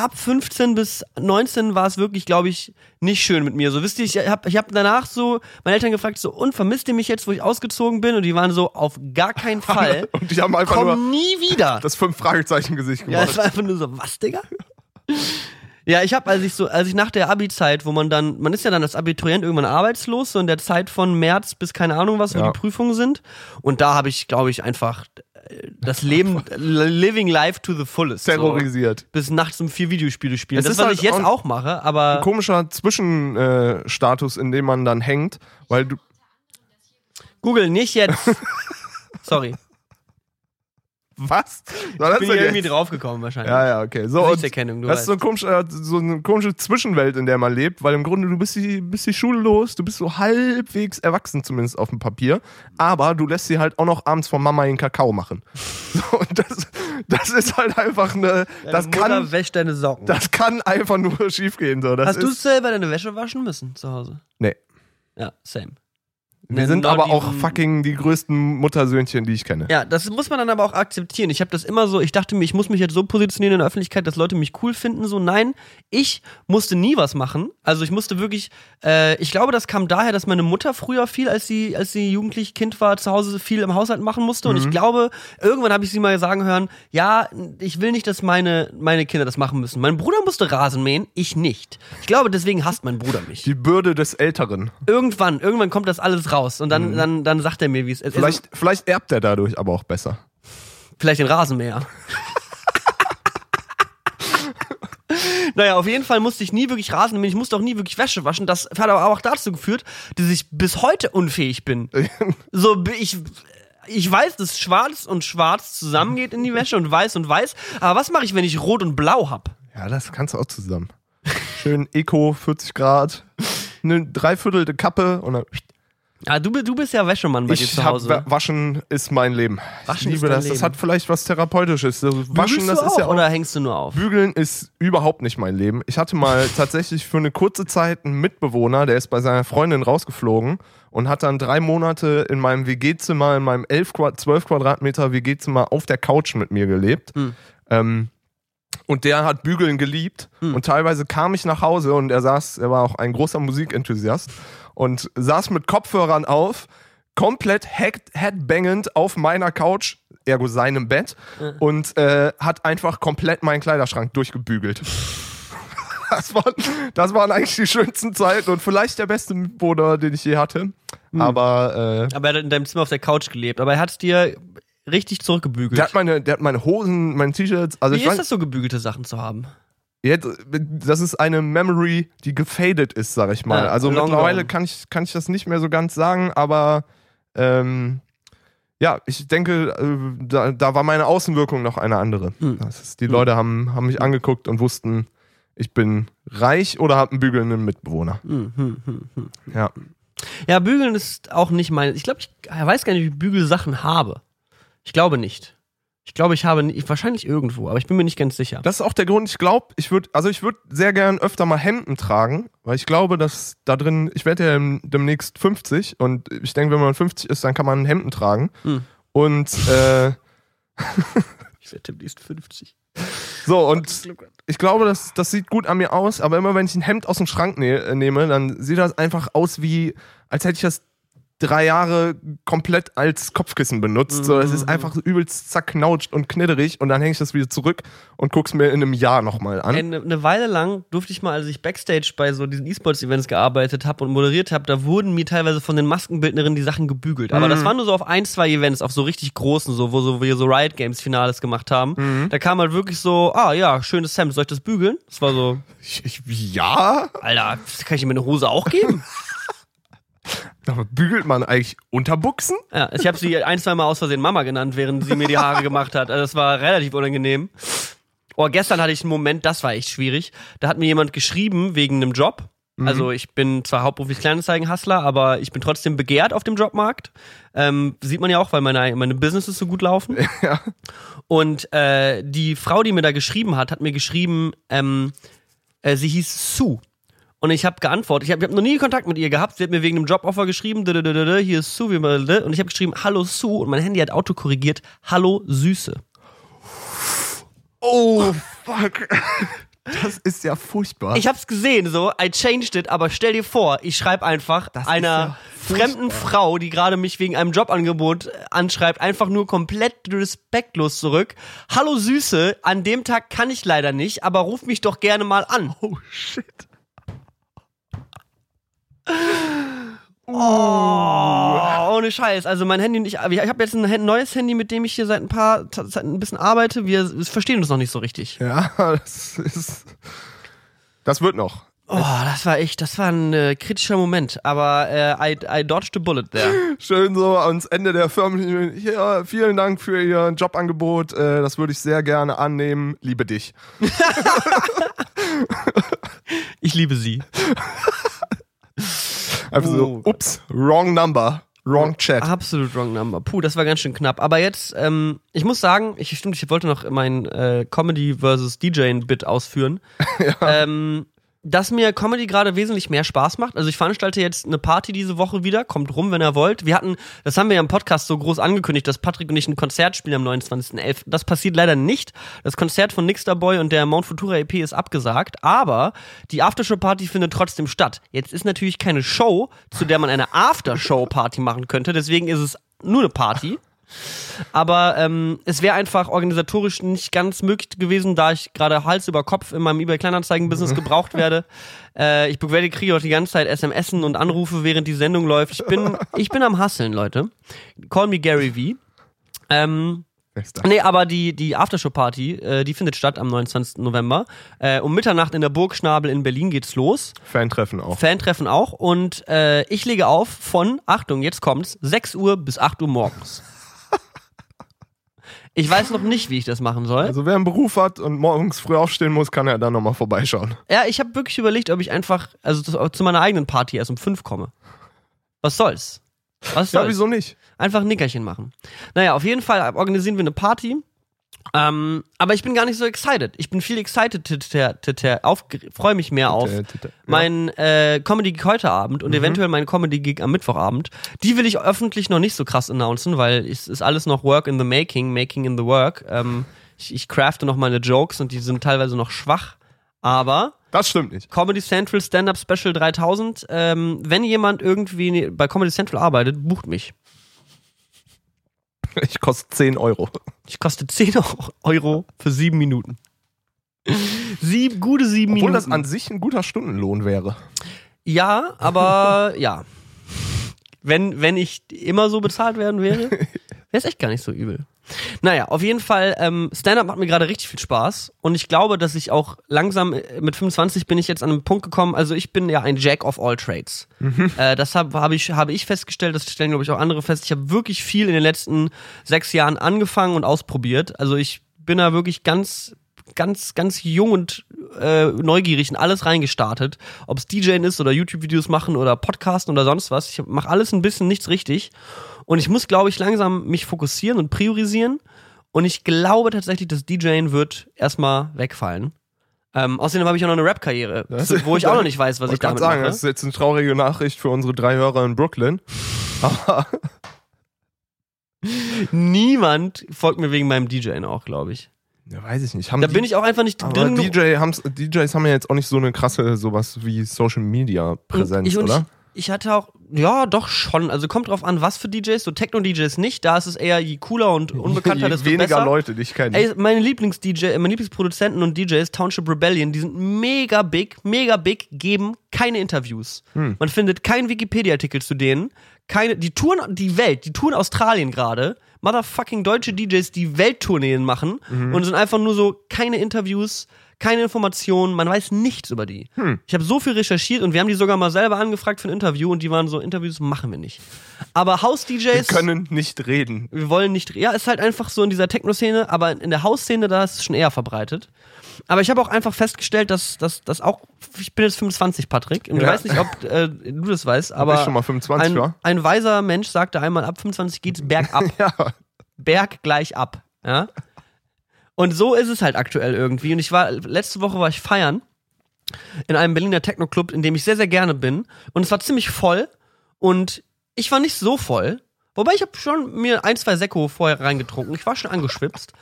[SPEAKER 1] ab 15 bis 19 war es wirklich, glaube ich, nicht schön mit mir. So, wisst ihr, ich habe ich hab danach so meine Eltern gefragt, so, und vermisst ihr mich jetzt, wo ich ausgezogen bin? Und die waren so, auf gar keinen Fall.
[SPEAKER 2] Und die haben einfach
[SPEAKER 1] Komm
[SPEAKER 2] nur
[SPEAKER 1] nie wieder.
[SPEAKER 2] das Fünf-Fragezeichen-Gesicht
[SPEAKER 1] Ja,
[SPEAKER 2] gemacht.
[SPEAKER 1] es war einfach nur so, was, Digga? Ja, ich habe, als ich so, als ich nach der Abi-Zeit, wo man dann, man ist ja dann als Abiturient irgendwann arbeitslos, so in der Zeit von März bis keine Ahnung was, wo
[SPEAKER 2] Ja.
[SPEAKER 1] die Prüfungen sind. Und da habe ich, glaube ich, einfach äh, das Leben, living life to the fullest. So.
[SPEAKER 2] Terrorisiert.
[SPEAKER 1] Bis nachts um vier Videospiele spielen.
[SPEAKER 2] Es
[SPEAKER 1] das,
[SPEAKER 2] ist
[SPEAKER 1] was
[SPEAKER 2] halt
[SPEAKER 1] ich jetzt
[SPEAKER 2] auch-
[SPEAKER 1] mache, aber
[SPEAKER 2] Komischer Zwischenstatus, äh, in dem man dann hängt, weil du.
[SPEAKER 1] Google nicht jetzt. Sorry.
[SPEAKER 2] Was? Was
[SPEAKER 1] Bin hier irgendwie draufgekommen wahrscheinlich.
[SPEAKER 2] Ja, ja, okay. So, und
[SPEAKER 1] du
[SPEAKER 2] das ist so, ein komischer, so eine komische Zwischenwelt, in der man lebt, weil im Grunde du bist die, bist die Schule los, du bist so halbwegs erwachsen, zumindest auf dem Papier, aber du lässt sie halt auch noch abends von Mama den Kakao machen. So, und das, das ist halt einfach eine, das
[SPEAKER 1] Deine Mutter
[SPEAKER 2] kann,
[SPEAKER 1] wäscht deine Socken.
[SPEAKER 2] das kann einfach nur schiefgehen. So. Das
[SPEAKER 1] Hast du selber deine Wäsche waschen müssen zu Hause?
[SPEAKER 2] Nee.
[SPEAKER 1] Ja, same.
[SPEAKER 2] Wir sind aber auch fucking die größten Muttersöhnchen, die ich kenne.
[SPEAKER 1] Ja, das muss man dann aber auch akzeptieren. Ich habe das immer so, ich dachte mir, ich muss mich jetzt so positionieren in der Öffentlichkeit, dass Leute mich cool finden. So, nein, ich musste nie was machen. Also ich musste wirklich, äh, ich glaube, das kam daher, dass meine Mutter früher viel, als sie, als sie jugendlich Kind war, zu Hause viel im Haushalt machen musste. Und
[SPEAKER 2] Mhm.
[SPEAKER 1] ich glaube, irgendwann habe ich sie mal sagen hören, ja, ich will nicht, dass meine, meine Kinder das machen müssen. Mein Bruder musste Rasen mähen, ich nicht. Ich glaube, deswegen hasst mein Bruder mich.
[SPEAKER 2] Die Bürde des Älteren.
[SPEAKER 1] Irgendwann, irgendwann kommt das alles raus. Und dann, dann, dann sagt er mir, wie es ist.
[SPEAKER 2] Mhm. Vielleicht, vielleicht erbt er dadurch aber auch besser.
[SPEAKER 1] Vielleicht den Rasenmäher. naja, auf jeden Fall musste ich nie wirklich Rasen mähen, ich musste auch nie wirklich Wäsche waschen. Das hat aber auch dazu geführt, dass ich bis heute unfähig bin. So, ich, ich weiß, dass schwarz und schwarz zusammengeht in die Wäsche und weiß und weiß. Aber was mache ich, wenn ich rot und blau hab?
[SPEAKER 2] Ja, das kannst du auch zusammen. Schön Eco, 40 Grad, eine dreiviertelte Kappe und dann.
[SPEAKER 1] Ah, du, du bist ja Wäschemann bei dir
[SPEAKER 2] Ich
[SPEAKER 1] zu
[SPEAKER 2] hab,
[SPEAKER 1] Hause.
[SPEAKER 2] Wa- Waschen ist mein Leben.
[SPEAKER 1] Waschen
[SPEAKER 2] ich liebe das. Das
[SPEAKER 1] Leben.
[SPEAKER 2] hat vielleicht was Therapeutisches. So, Waschen,
[SPEAKER 1] Bügelst
[SPEAKER 2] das
[SPEAKER 1] du
[SPEAKER 2] ist ja
[SPEAKER 1] auch,
[SPEAKER 2] auch.
[SPEAKER 1] oder hängst du nur auf?
[SPEAKER 2] Bügeln ist überhaupt nicht mein Leben. Ich hatte mal tatsächlich für eine kurze Zeit einen Mitbewohner, der ist bei seiner Freundin rausgeflogen und hat dann drei Monate in meinem WG-Zimmer, in meinem 11, Qua- 12 Quadratmeter WG-Zimmer auf der Couch mit mir gelebt.
[SPEAKER 1] Hm.
[SPEAKER 2] Ähm, und der hat Bügeln geliebt.
[SPEAKER 1] Hm.
[SPEAKER 2] Und teilweise kam ich nach Hause und er saß, er war auch ein großer Musikenthusiast und saß mit Kopfhörern auf, komplett head headbangend auf meiner Couch, ergo seinem Bett, und äh, hat einfach komplett meinen Kleiderschrank durchgebügelt. Das waren, das waren eigentlich die schönsten Zeiten und vielleicht der beste Mitbewohner, den ich je hatte.
[SPEAKER 1] Hm.
[SPEAKER 2] Aber äh,
[SPEAKER 1] Aber er hat in deinem Zimmer auf der Couch gelebt. Aber er hat dir richtig zurückgebügelt.
[SPEAKER 2] der hat meine, der hat meine Hosen, meine T-Shirts. Also
[SPEAKER 1] Wie
[SPEAKER 2] ich
[SPEAKER 1] ist das so, gebügelte Sachen zu haben?
[SPEAKER 2] Jetzt, das ist eine Memory, die gefadet ist, sag ich mal.
[SPEAKER 1] Ja,
[SPEAKER 2] also
[SPEAKER 1] long
[SPEAKER 2] mittlerweile
[SPEAKER 1] gone.
[SPEAKER 2] kann ich, kann ich das nicht mehr so ganz sagen, aber ähm, ja, ich denke, äh, da, da war meine Außenwirkung noch eine andere.
[SPEAKER 1] Hm.
[SPEAKER 2] Ist, die Leute haben, haben mich angeguckt und wussten, ich bin reich oder habe einen bügelnden Mitbewohner.
[SPEAKER 1] Hm, hm, hm, hm.
[SPEAKER 2] Ja.
[SPEAKER 1] Ja, bügeln ist auch nicht mein. Ich glaube, ich weiß gar nicht, wie ich Bügelsachen habe. Ich glaube nicht. Ich glaube, ich habe nie, wahrscheinlich irgendwo, aber ich bin mir nicht ganz sicher.
[SPEAKER 2] Das ist auch der Grund, ich glaube, ich würde, also ich würde sehr gern öfter mal Hemden tragen, weil ich glaube, dass da drin, ich werde ja demnächst 50 und ich denke, wenn man 50 ist, dann kann man Hemden tragen.
[SPEAKER 1] Hm.
[SPEAKER 2] Und äh,
[SPEAKER 1] Ich werde demnächst 50.
[SPEAKER 2] so, und ich glaube, das, das sieht gut an mir aus, aber immer wenn ich ein Hemd aus dem Schrank ne nehme, dann sieht das einfach aus wie, als hätte ich das drei Jahre komplett als Kopfkissen benutzt. So, es ist einfach so übelst zerknautscht und knitterig und dann hänge ich das wieder zurück und guck's mir in einem Jahr nochmal an.
[SPEAKER 1] Eine, eine Weile lang durfte ich mal, als ich Backstage bei so diesen E-Sports-Events gearbeitet habe und moderiert habe, da wurden mir teilweise von den Maskenbildnerinnen die Sachen gebügelt. Aber das waren nur so auf ein, zwei Events, auf so richtig großen, so, wo so, wir so Riot Games Finales gemacht haben. Da kam halt wirklich so, ah ja, schönes Hemd, soll ich das bügeln? Das war so,
[SPEAKER 2] Ich, ich, ja,
[SPEAKER 1] Alter, kann ich mir eine Hose auch geben?
[SPEAKER 2] bügelt man eigentlich Unterbuchsen?
[SPEAKER 1] Ja, ich habe sie ein, zwei Mal aus Versehen Mama genannt, während sie mir die Haare gemacht hat. Also das war relativ unangenehm. Oh, gestern hatte ich einen Moment, das war echt schwierig. Da hat mir jemand geschrieben wegen einem Job. Also ich bin zwar hauptberuflich Kleinanzeigen-Hustler, aber ich bin trotzdem begehrt auf dem Jobmarkt. Ähm, sieht man ja auch, weil meine, meine Businesses so gut laufen.
[SPEAKER 2] Ja.
[SPEAKER 1] Und äh, die Frau, die mir da geschrieben hat, hat mir geschrieben, ähm, äh, sie hieß Sue. Und ich habe geantwortet. Ich habe hab noch nie Kontakt mit ihr gehabt. Sie hat mir wegen einem Joboffer geschrieben. Hier ist Sue. wie man- Und ich habe geschrieben, hallo Sue. Und mein Handy hat autokorrigiert, hallo Süße.
[SPEAKER 2] Oh, fuck. Das ist ja furchtbar.
[SPEAKER 1] Ich hab's gesehen, so, I changed it, aber stell dir vor, ich schreibe einfach
[SPEAKER 2] ist
[SPEAKER 1] einer
[SPEAKER 2] ja
[SPEAKER 1] fremden Frau, die gerade mich wegen einem Jobangebot äh, anschreibt, einfach nur komplett respektlos zurück. Hallo Süße, an dem Tag kann ich leider nicht, aber ruf mich doch gerne mal an.
[SPEAKER 2] oh, shit.
[SPEAKER 1] Oh, ohne Scheiß. Also mein Handy und ich, ich habe jetzt ein neues Handy, mit dem ich hier seit ein paar, seit ein bisschen arbeite. Wir verstehen uns noch nicht so richtig.
[SPEAKER 2] Ja, das ist. Das wird noch.
[SPEAKER 1] Oh, das war echt, das war ein äh, kritischer Moment. Aber äh, I, I dodged a bullet there.
[SPEAKER 2] Schön so ans Ende der Firmen. Hier, vielen Dank für Ihr Jobangebot. Äh, das würde ich sehr gerne annehmen. Liebe dich.
[SPEAKER 1] Ich liebe sie.
[SPEAKER 2] Einfach so,
[SPEAKER 1] Oh.
[SPEAKER 2] ups, wrong number, wrong chat.
[SPEAKER 1] Absolut wrong number. Puh, das war ganz schön knapp. Aber jetzt, ähm, ich muss sagen, ich stimmt, ich wollte noch mein äh, Comedy versus DJ-Bit ausführen. ähm, dass mir Comedy gerade wesentlich mehr Spaß macht. Also ich veranstalte jetzt eine Party diese Woche wieder, kommt rum, wenn ihr wollt. Wir hatten, das haben wir ja im Podcast so groß angekündigt, dass Patrick und ich ein Konzert spielen am 29.11. Das passiert leider nicht. Das Konzert von Nixter Boy und der Mount Futura EP ist abgesagt, aber die Aftershow-Party findet trotzdem statt. Jetzt ist natürlich keine Show, zu der man eine Aftershow-Party machen könnte, deswegen ist es nur eine Party. Aber ähm, es wäre einfach organisatorisch nicht ganz möglich gewesen, da ich gerade Hals über Kopf in meinem eBay Kleinanzeigen-Business gebraucht werde. Äh, ich werde kriege auch die ganze Zeit SMS und Anrufe, während die Sendung läuft. Ich bin, ich bin am Hasseln, Leute. Call me Gary V. Ähm. Nee, aber die, die Aftershow-Party, äh, die findet statt am 29. November. Äh, um Mitternacht in der Burg Schnabel in Berlin geht's los.
[SPEAKER 2] Fan-Treffen auch.
[SPEAKER 1] Fantreffen auch. Und äh, ich lege auf von, Achtung, jetzt kommt's, 6 Uhr bis 8 Uhr morgens. Ich weiß noch nicht, wie ich das machen soll.
[SPEAKER 2] Also wer einen Beruf hat und morgens früh aufstehen muss, kann ja da nochmal vorbeischauen.
[SPEAKER 1] Ja, ich habe wirklich überlegt, ob ich einfach, also zu, zu meiner eigenen Party erst um 5 komme. Was soll's? Was
[SPEAKER 2] Ja,
[SPEAKER 1] soll's?
[SPEAKER 2] wieso nicht?
[SPEAKER 1] Einfach ein Nickerchen machen. Naja, auf jeden Fall organisieren wir eine Party. Ähm, aber ich bin gar nicht so excited. Ich bin viel excited, freue mich mehr auf
[SPEAKER 2] Tite, tite. Ja.
[SPEAKER 1] meinen äh, Comedy-Gig heute Abend
[SPEAKER 2] Mhm.
[SPEAKER 1] und eventuell meinen Comedy-Gig am Mittwochabend. Die will ich öffentlich noch nicht so krass announcen, weil es ist alles noch Work in the Making, Making in the Work. Ähm, ich, ich crafte noch meine Jokes und die sind teilweise noch schwach. Aber
[SPEAKER 2] Das stimmt nicht.
[SPEAKER 1] Comedy Central Stand-Up Special 3000, ähm, wenn jemand irgendwie bei Comedy Central arbeitet, bucht mich.
[SPEAKER 2] Ich koste 10 Euro.
[SPEAKER 1] Ich koste 10 Euro für sieben Minuten. Sieb, gute sieben
[SPEAKER 2] Obwohl
[SPEAKER 1] Minuten.
[SPEAKER 2] das an sich ein guter Stundenlohn wäre.
[SPEAKER 1] ja, aber ja. Wenn, wenn ich immer so bezahlt werden wäre, wäre es echt gar nicht so übel. Naja, auf jeden Fall, ähm, Stand-Up macht mir gerade richtig viel Spaß und ich glaube, dass ich auch langsam äh, mit 25 bin ich jetzt an einen Punkt gekommen, also ich bin ja ein Jack of all trades. Äh, das habe hab ich, habe ich festgestellt, das stellen glaube ich auch andere fest. Ich habe wirklich viel in den letzten sechs Jahren angefangen und ausprobiert. Also ich bin da wirklich ganz ganz, ganz jung und äh, neugierig in alles reingestartet. Ob es DJing ist oder YouTube-Videos machen oder Podcasten oder sonst was. Ich mache alles ein bisschen nichts richtig. Und ich muss, glaube ich, langsam mich fokussieren und priorisieren. Und ich glaube tatsächlich, dass DJing wird erstmal wegfallen. Ähm, außerdem habe ich auch noch eine Rap-Karriere, wo ich auch noch nicht weiß, was ich damit
[SPEAKER 2] sagen,
[SPEAKER 1] mache.
[SPEAKER 2] das ist jetzt eine traurige Nachricht für unsere drei Hörer in Brooklyn. Aber
[SPEAKER 1] Niemand folgt mir wegen meinem DJing auch, glaube ich.
[SPEAKER 2] Ja, weiß ich nicht. Haben
[SPEAKER 1] Da
[SPEAKER 2] die,
[SPEAKER 1] bin ich auch einfach nicht drin.
[SPEAKER 2] DJ DJs haben ja jetzt auch nicht so eine krasse sowas wie Social Media Präsenz,
[SPEAKER 1] ich,
[SPEAKER 2] oder?
[SPEAKER 1] Ich, ich hatte auch, ja, doch schon. Also kommt drauf an, was für DJs. So Techno-DJs nicht. Da ist es eher, je cooler und unbekannter,
[SPEAKER 2] Je
[SPEAKER 1] desto
[SPEAKER 2] weniger
[SPEAKER 1] besser.
[SPEAKER 2] Leute dich kennen.
[SPEAKER 1] Ey, meine Lieblings-DJ, meine Lieblingsproduzenten und DJs, Township Rebellion, die sind mega big, mega big, geben keine Interviews.
[SPEAKER 2] Hm.
[SPEAKER 1] Man findet keinen Wikipedia-Artikel zu denen. Keine, die touren die Welt, die touren Australien gerade. Motherfucking deutsche DJs, die Welttourneen machen
[SPEAKER 2] Mhm.
[SPEAKER 1] und sind einfach nur so keine Interviews, keine Informationen, man weiß nichts über die.
[SPEAKER 2] Hm.
[SPEAKER 1] Ich habe so viel recherchiert und wir haben die sogar mal selber angefragt für ein Interview und die waren so, Interviews machen wir nicht. Aber House-DJs.
[SPEAKER 2] Wir können nicht reden.
[SPEAKER 1] Wir wollen nicht. Ja, ist halt einfach so in dieser Techno-Szene, aber in der House-Szene, da ist es schon eher verbreitet. Aber ich habe auch einfach festgestellt, dass das auch. Ich bin jetzt 25, Patrick. Und ich
[SPEAKER 2] Ja.
[SPEAKER 1] weiß nicht, ob äh, du das weißt,
[SPEAKER 2] Aber
[SPEAKER 1] aber.
[SPEAKER 2] schon mal 25
[SPEAKER 1] ein,
[SPEAKER 2] war.
[SPEAKER 1] ein weiser Mensch sagte einmal, ab 25 geht's bergab.
[SPEAKER 2] Ja.
[SPEAKER 1] Berg gleich ab. Ja? Und so ist es halt aktuell irgendwie. Und ich war, letzte Woche war ich feiern in einem Berliner Techno-Club, in dem ich sehr, sehr gerne bin. Und es war ziemlich voll. Und ich war nicht so voll. Wobei ich habe schon mir ein, zwei Sekko vorher reingetrunken. Ich war schon angeschwipst.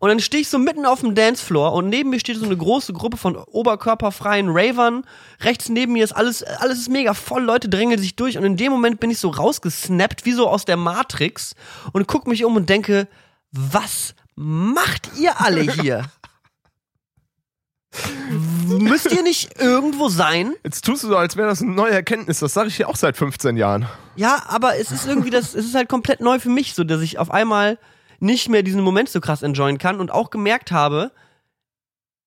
[SPEAKER 1] Und dann stehe ich so mitten auf dem Dancefloor und neben mir steht so eine große Gruppe von oberkörperfreien Ravern. Rechts neben mir ist alles, alles ist mega voll, Leute drängeln sich durch und in dem Moment bin ich so rausgesnappt, wie so aus der Matrix und guck mich um und denke, was macht ihr alle hier? Müsst ihr nicht irgendwo sein?
[SPEAKER 2] Jetzt tust du so, als wäre das eine neue Erkenntnis. Das sage ich hier auch seit 15 Jahren.
[SPEAKER 1] Ja, aber es ist irgendwie das, es ist halt komplett neu für mich, so dass ich auf einmal nicht mehr diesen Moment so krass enjoyen kann und auch gemerkt habe,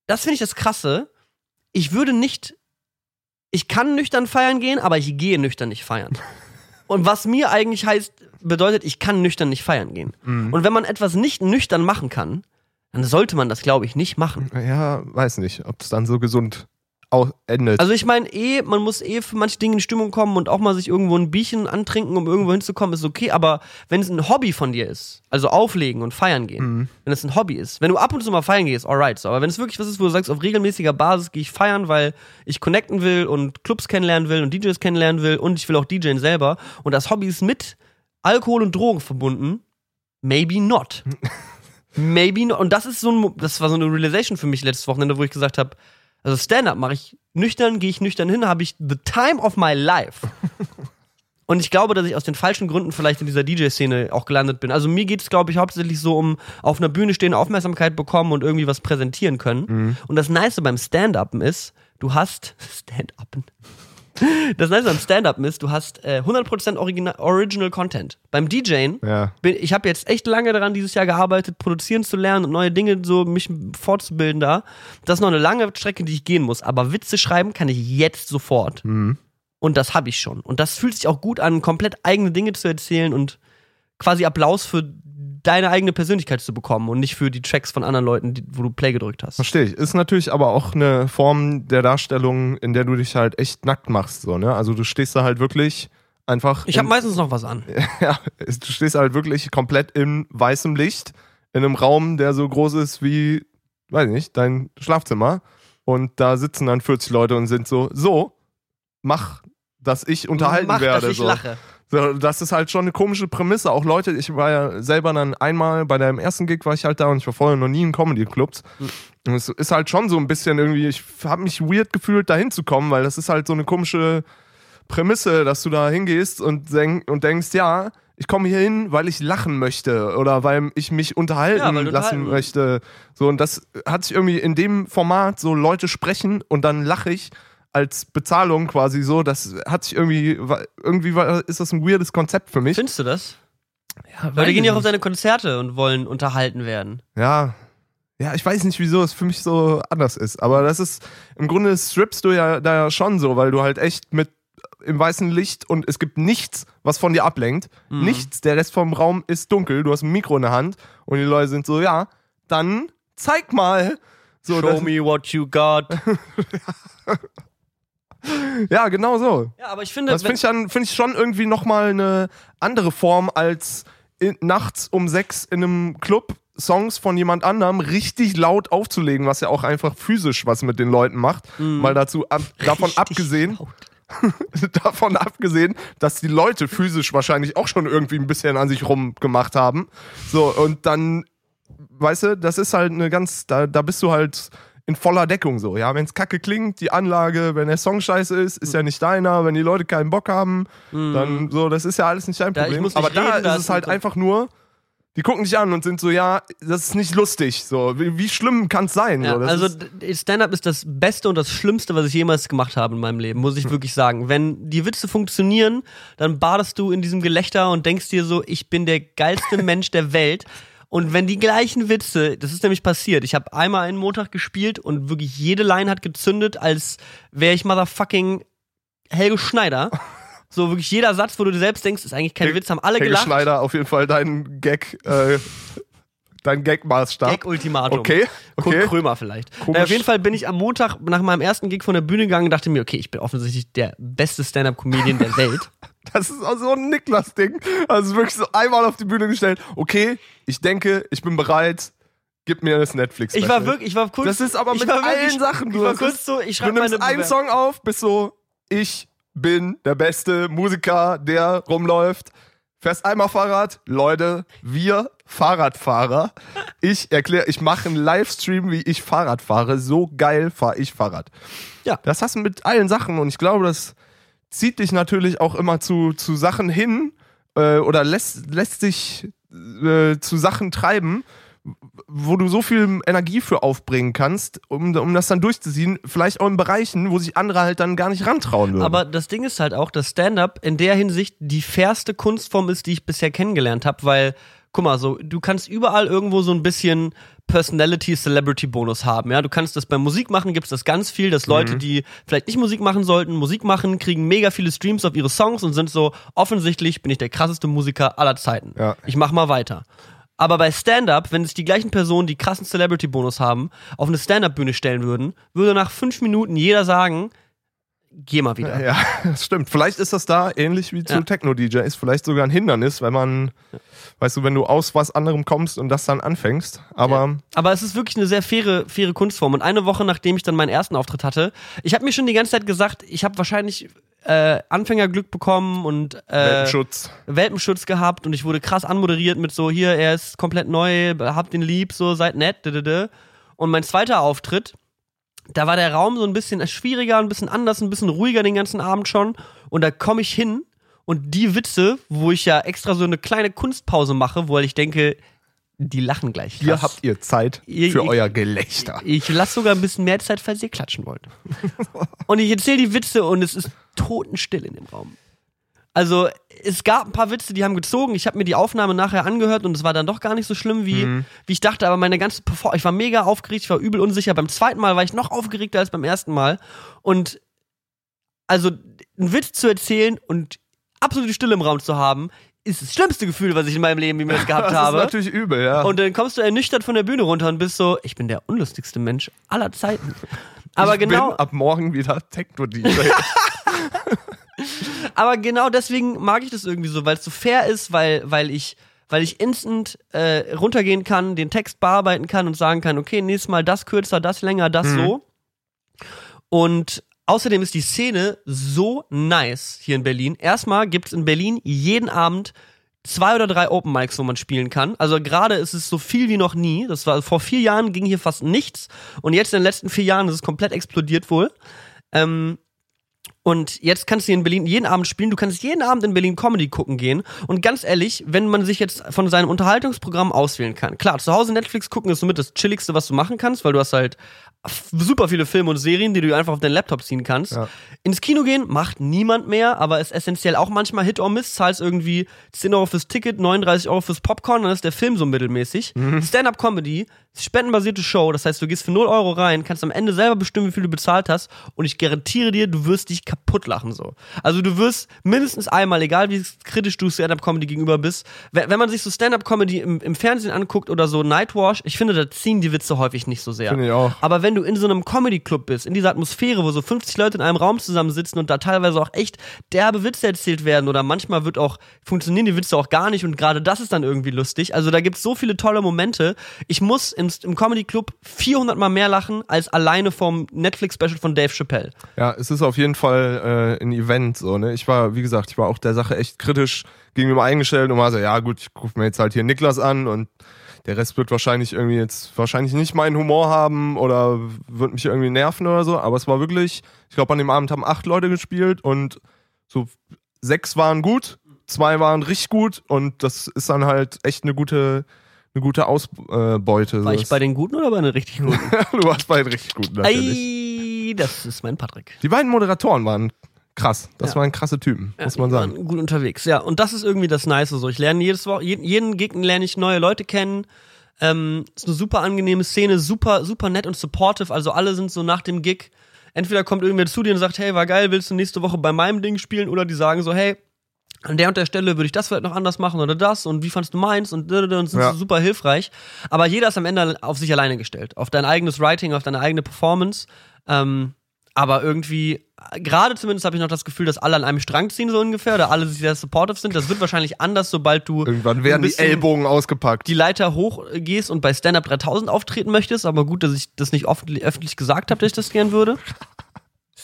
[SPEAKER 1] das finde ich das Krasse. Ich würde nicht, ich kann nüchtern feiern gehen, aber ich gehe nüchtern nicht feiern. Und was mir eigentlich heißt, bedeutet, ich kann nüchtern nicht feiern gehen. Und wenn man etwas nicht nüchtern machen kann, dann sollte man das, glaube ich, nicht machen.
[SPEAKER 2] Ja, weiß nicht, ob es dann so gesund au- endet.
[SPEAKER 1] Also ich meine eh, man muss eh für manche Dinge in Stimmung kommen und auch mal sich irgendwo ein Bierchen antrinken, um irgendwo hinzukommen, ist okay. Aber wenn es ein Hobby von dir ist, also auflegen und feiern gehen, wenn es ein Hobby ist, wenn du ab und zu mal feiern gehst, alright. So. Aber wenn es wirklich was ist, wo du sagst, auf regelmäßiger Basis gehe ich feiern, weil ich connecten will und Clubs kennenlernen will und DJs kennenlernen will und ich will auch DJen selber und das Hobby ist mit Alkohol und Drogen verbunden, maybe not. Maybe not. Und das ist so ein, das war so eine Realization für mich letztes Wochenende, wo ich gesagt habe, also Stand-up mache ich nüchtern, gehe ich nüchtern hin, habe ich the time of my life. Und ich glaube, dass ich aus den falschen Gründen vielleicht in dieser DJ-Szene auch gelandet bin. Also mir geht es, glaube ich, hauptsächlich so um auf einer Bühne stehen, Aufmerksamkeit bekommen und irgendwie was präsentieren können. Und das Nice beim Stand-Upen ist, du hast Stand-Upen. Das Nice beim Stand-Upen ist, du hast äh, 100% Original, Original Content. Beim DJen
[SPEAKER 2] ja.
[SPEAKER 1] bin, ich habe jetzt echt lange daran dieses Jahr gearbeitet, produzieren zu lernen und neue Dinge so mich fortzubilden da. Das ist noch eine lange Strecke, die ich gehen muss. Aber Witze schreiben kann ich jetzt sofort. Und das habe ich schon. Und das fühlt sich auch gut an, komplett eigene Dinge zu erzählen und quasi Applaus für deine eigene Persönlichkeit zu bekommen und nicht für die Tracks von anderen Leuten, die, wo du Play gedrückt hast.
[SPEAKER 2] Verstehe ich. Ist natürlich aber auch eine Form der Darstellung, in der du dich halt echt nackt machst. So, ne? Also du stehst da halt wirklich einfach.
[SPEAKER 1] Ich habe meistens noch was an.
[SPEAKER 2] ja, du stehst halt wirklich komplett in weißem Licht in einem Raum, der so groß ist wie, weiß ich nicht, dein Schlafzimmer. Und da sitzen dann 40 Leute und sind so, so, mach, dass ich unterhalten
[SPEAKER 1] Mach,
[SPEAKER 2] werde.
[SPEAKER 1] dass ich
[SPEAKER 2] so.
[SPEAKER 1] lache.
[SPEAKER 2] Das ist halt schon eine komische Prämisse. Auch Leute, ich war ja selber dann einmal bei deinem ersten Gig war ich halt da und ich war vorher noch nie in Comedy-Clubs. Und es ist halt schon so ein bisschen irgendwie, ich habe mich weird gefühlt, da hinzukommen, weil das ist halt so eine komische Prämisse, dass du da hingehst und, denk, und denkst, ja, ich komme hier hin, weil ich lachen möchte oder weil ich mich unterhalten
[SPEAKER 1] Ja,
[SPEAKER 2] lassen
[SPEAKER 1] unterhalten
[SPEAKER 2] möchte. So, und das hat sich irgendwie in dem Format, so Leute sprechen und dann lache ich als Bezahlung quasi so, das hat sich irgendwie, irgendwie war- ist das ein weirdes Konzept für mich.
[SPEAKER 1] Findest du das?
[SPEAKER 2] Ja,
[SPEAKER 1] Leute gehen ja auch auf seine Konzerte und wollen unterhalten werden.
[SPEAKER 2] ja. Ja, ich weiß nicht, wieso es für mich so anders ist. Aber das ist, im Grunde strippst du ja da ja schon so, weil du halt echt mit im weißen Licht und es gibt nichts, was von dir ablenkt.
[SPEAKER 1] Mhm.
[SPEAKER 2] Nichts. Der Rest vom Raum ist dunkel. Du hast ein Mikro in der Hand und die Leute sind so, ja, dann zeig mal. So,
[SPEAKER 1] Show me what you got.
[SPEAKER 2] ja, genau so.
[SPEAKER 1] Ja, aber ich finde,
[SPEAKER 2] Das finde ich, dann- find ich schon irgendwie nochmal eine andere Form als in, nachts um sechs in einem Club Songs von jemand anderem richtig laut aufzulegen, was ja auch einfach physisch was mit den Leuten macht. Mal dazu ab, davon
[SPEAKER 1] Richtig
[SPEAKER 2] abgesehen,
[SPEAKER 1] laut.
[SPEAKER 2] davon abgesehen, dass die Leute physisch wahrscheinlich auch schon irgendwie ein bisschen an sich rumgemacht haben. So, und dann, weißt du, das ist halt eine ganz, da, da bist du halt in voller Deckung so. Ja, wenn es kacke klingt, die Anlage, wenn der Song scheiße ist, ist ja nicht deiner. Wenn die Leute keinen Bock haben, dann so, das ist ja alles nicht dein
[SPEAKER 1] Mhm.
[SPEAKER 2] Problem.
[SPEAKER 1] muss nicht
[SPEAKER 2] Aber da ist es halt
[SPEAKER 1] ein-
[SPEAKER 2] einfach nur, die gucken dich an und sind so, ja, das ist nicht lustig. So, wie, wie schlimm kann es sein?
[SPEAKER 1] Ja,
[SPEAKER 2] so,
[SPEAKER 1] also Stand-up ist das Beste und das Schlimmste, was ich jemals gemacht habe in meinem Leben, muss
[SPEAKER 2] Hm.
[SPEAKER 1] ich wirklich sagen. Wenn die Witze funktionieren, dann badest du in diesem Gelächter und denkst dir so, ich bin der geilste Mensch der Welt. Und wenn die gleichen Witze, das ist nämlich passiert, ich habe einmal einen Montag gespielt und wirklich jede Line hat gezündet, als wäre ich motherfucking Helge Schneider. So wirklich jeder Satz, wo du dir selbst denkst, ist eigentlich kein
[SPEAKER 2] Helge-
[SPEAKER 1] Witz, haben alle
[SPEAKER 2] Helge
[SPEAKER 1] gelacht.
[SPEAKER 2] Schneider auf jeden Fall dein Gag, äh, dein Gag-Maßstab.
[SPEAKER 1] Gag-Ultimatum.
[SPEAKER 2] Okay,
[SPEAKER 1] Kurt
[SPEAKER 2] okay.
[SPEAKER 1] Krömer vielleicht.
[SPEAKER 2] Komisch.
[SPEAKER 1] Naja, auf jeden Fall bin ich am Montag nach meinem ersten Gig von der Bühne gegangen und dachte mir, okay, ich bin offensichtlich der beste Stand-Up-Comedian der Welt.
[SPEAKER 2] Das ist auch so ein Niklas-Ding. Also wirklich so einmal auf die Bühne gestellt. Okay, ich denke, ich bin bereit. gib mir das Netflix.
[SPEAKER 1] Ich war wirklich, ich war kurz.
[SPEAKER 2] Das ist aber
[SPEAKER 1] ich
[SPEAKER 2] mit
[SPEAKER 1] war
[SPEAKER 2] allen
[SPEAKER 1] wirklich-
[SPEAKER 2] Sachen.
[SPEAKER 1] Ich
[SPEAKER 2] Du,
[SPEAKER 1] war
[SPEAKER 2] das
[SPEAKER 1] kurz so, ich
[SPEAKER 2] du
[SPEAKER 1] schreibe meine
[SPEAKER 2] einen. Song auf, bist so, ich bin der beste Musiker, der rumläuft. Fährst einmal Fahrrad, Leute, wir Fahrradfahrer. Ich erkläre, ich mache einen Livestream, wie ich Fahrrad fahre. So geil fahre ich Fahrrad.
[SPEAKER 1] Ja.
[SPEAKER 2] Das hast du mit allen Sachen und ich glaube, das zieht dich natürlich auch immer zu, zu Sachen hin äh, oder lässt, lässt dich äh, zu Sachen treiben, wo du so viel Energie für aufbringen kannst, um, um das dann durchzuziehen. Vielleicht auch in Bereichen, wo sich andere halt dann gar nicht rantrauen würden.
[SPEAKER 1] Aber das Ding ist halt auch, dass Stand-up in der Hinsicht die fairste Kunstform ist, die ich bisher kennengelernt habe, weil, guck mal, so, du kannst überall irgendwo so ein bisschen Personality-Celebrity-Bonus haben. Ja, du kannst das bei Musik machen, gibt es das ganz viel, dass
[SPEAKER 2] Mhm.
[SPEAKER 1] Leute, die vielleicht nicht Musik machen sollten, Musik machen, kriegen mega viele Streams auf ihre Songs und sind so, offensichtlich bin ich der krasseste Musiker aller Zeiten.
[SPEAKER 2] Ja.
[SPEAKER 1] Ich mach mal weiter. Aber bei Stand-Up, wenn sich die gleichen Personen, die krassen Celebrity-Bonus haben, auf eine Stand-Up-Bühne stellen würden, würde nach fünf Minuten jeder sagen, geh mal wieder.
[SPEAKER 2] ja, das stimmt. Vielleicht ist das da ähnlich wie zu
[SPEAKER 1] Ja.
[SPEAKER 2] Techno-DJs, vielleicht sogar ein Hindernis, wenn man, weißt du, wenn du aus was anderem kommst und das dann anfängst. Aber
[SPEAKER 1] Aber es ist wirklich eine sehr faire, faire Kunstform. Und eine Woche nachdem ich dann meinen ersten Auftritt hatte, ich habe mir schon die ganze Zeit gesagt, ich habe wahrscheinlich äh, Anfängerglück bekommen und äh,
[SPEAKER 2] Welpenschutz.
[SPEAKER 1] Welpenschutz gehabt und ich wurde krass anmoderiert mit so, hier, er ist komplett neu, habt ihn lieb, so, seid nett. Und mein zweiter Auftritt, da war der Raum so ein bisschen schwieriger, ein bisschen anders, ein bisschen ruhiger den ganzen Abend schon. Und da komme ich hin und die Witze, wo ich ja extra so eine kleine Kunstpause mache, wo ich denke, die lachen gleich.
[SPEAKER 2] Hier
[SPEAKER 1] krass.
[SPEAKER 2] habt ihr Zeit für
[SPEAKER 1] ich-
[SPEAKER 2] euer Gelächter.
[SPEAKER 1] Ich lasse sogar ein bisschen mehr Zeit, falls ihr klatschen wollt. und ich erzähle die Witze und es ist totenstill in dem Raum. Also, es gab ein paar Witze, die haben gezogen. Ich habe mir die Aufnahme nachher angehört und es war dann doch gar nicht so schlimm, wie, wie ich dachte. Aber meine ganze Performance, ich war mega aufgeregt, ich war übel unsicher. Beim zweiten Mal war ich noch aufgeregter als beim ersten Mal. Und also, einen Witz zu erzählen und absolute Stille im Raum zu haben, ist das schlimmste Gefühl, was ich in meinem Leben jemals gehabt
[SPEAKER 2] Das
[SPEAKER 1] habe.
[SPEAKER 2] ist natürlich übel, ja.
[SPEAKER 1] Und dann kommst du ernüchtert von der Bühne runter und bist so, ich bin der unlustigste Mensch aller Zeiten. Aber
[SPEAKER 2] ich
[SPEAKER 1] genau,
[SPEAKER 2] bin ab morgen wieder Techno-DJ.
[SPEAKER 1] aber genau deswegen mag ich das irgendwie so, weil es so fair ist, weil, weil ich, weil ich instant äh, runtergehen kann, den Text bearbeiten kann und sagen kann, okay, nächstes Mal das kürzer, das länger, das so. Und außerdem ist die Szene so nice hier in Berlin. Erstmal gibt's in Berlin jeden Abend zwei oder drei Open Mics, wo man spielen kann. Also gerade ist es so viel wie noch nie. Das war vor vier Jahren ging hier fast nichts und jetzt in den letzten vier Jahren ist es komplett explodiert wohl. Ähm, und jetzt kannst du hier in Berlin jeden Abend spielen. Du kannst jeden Abend in Berlin Comedy gucken gehen. Und ganz ehrlich, wenn man sich jetzt von seinem Unterhaltungsprogramm auswählen kann. Klar, zu Hause Netflix gucken ist somit das Chilligste, was du machen kannst, weil du hast halt super viele Filme und Serien, die du einfach auf deinen Laptop ziehen kannst.
[SPEAKER 2] Ja.
[SPEAKER 1] Ins Kino gehen macht niemand mehr, aber ist essentiell auch manchmal Hit or Miss. Zahlst irgendwie 10 Euro fürs Ticket, 39 Euro fürs Popcorn, dann ist der Film so mittelmäßig. Stand-up-Comedy, spendenbasierte Show, das heißt, du gehst für 0 Euro rein, kannst am Ende selber bestimmen, wie viel du bezahlt hast und ich garantiere dir, du wirst dich kaputt lachen so. Also du wirst mindestens einmal, egal wie kritisch du Stand-up-Comedy gegenüber bist, wenn, man sich so Stand-up-Comedy im, im Fernsehen anguckt oder so Nightwash, ich finde, da ziehen die Witze häufig nicht so sehr.
[SPEAKER 2] Finde ich auch.
[SPEAKER 1] Aber wenn du in so einem Comedy-Club bist, in dieser Atmosphäre, wo so 50 Leute in einem Raum zusammensitzen und da teilweise auch echt derbe Witze erzählt werden oder manchmal wird auch, funktionieren die Witze auch gar nicht und gerade das ist dann irgendwie lustig. Also da gibt's so viele tolle Momente. Ich muss im, im Comedy-Club 400 mal mehr lachen als alleine vom Netflix-Special von Dave Chappelle.
[SPEAKER 2] Ja, es ist auf jeden Fall äh, ein Event so, ne? Ich war, wie gesagt, ich war auch der Sache echt kritisch gegenüber eingestellt und war so, ja gut, ich gucke mir jetzt halt hier Niklas an und der Rest wird wahrscheinlich irgendwie jetzt wahrscheinlich nicht meinen Humor haben oder wird mich irgendwie nerven oder so, aber es war wirklich, ich glaube an dem Abend haben acht Leute gespielt und so sechs waren gut, zwei waren richtig gut und das ist dann halt echt eine gute eine gute Ausbeute.
[SPEAKER 1] War ich bei den Guten oder bei den richtig Guten?
[SPEAKER 2] du warst bei den richtig guten natürlich.
[SPEAKER 1] Ei, das ist mein Patrick.
[SPEAKER 2] Die beiden Moderatoren waren krass. Das
[SPEAKER 1] Ja.
[SPEAKER 2] waren krasse Typen, muss man
[SPEAKER 1] die
[SPEAKER 2] sagen.
[SPEAKER 1] waren Gut unterwegs, ja. Und das ist irgendwie das Nice. So, ich lerne jedes Woche, jeden, jeden Gegner lerne ich neue Leute kennen. Ähm, ist eine super angenehme Szene, super, super nett und supportive. Also alle sind so nach dem Gig. Entweder kommt irgendwer zu dir und sagt, hey, war geil, willst du nächste Woche bei meinem Ding spielen? Oder die sagen so, hey, an der und der Stelle würde ich das vielleicht noch anders machen oder das und wie fandst du meins und, und sind
[SPEAKER 2] Ja.
[SPEAKER 1] super hilfreich. Aber jeder ist am Ende auf sich alleine gestellt. Auf dein eigenes Writing, auf deine eigene Performance. Ähm, aber irgendwie, gerade zumindest habe ich noch das Gefühl, dass alle an einem Strang ziehen, so ungefähr, oder alle sehr supportive sind. Das wird wahrscheinlich anders, sobald du
[SPEAKER 2] Irgendwann werden die Ellbogen ausgepackt.
[SPEAKER 1] die Leiter hochgehst und bei Stand Up 3000 auftreten möchtest, aber gut, dass ich das nicht öffentlich, öffentlich gesagt habe, dass ich das gern würde.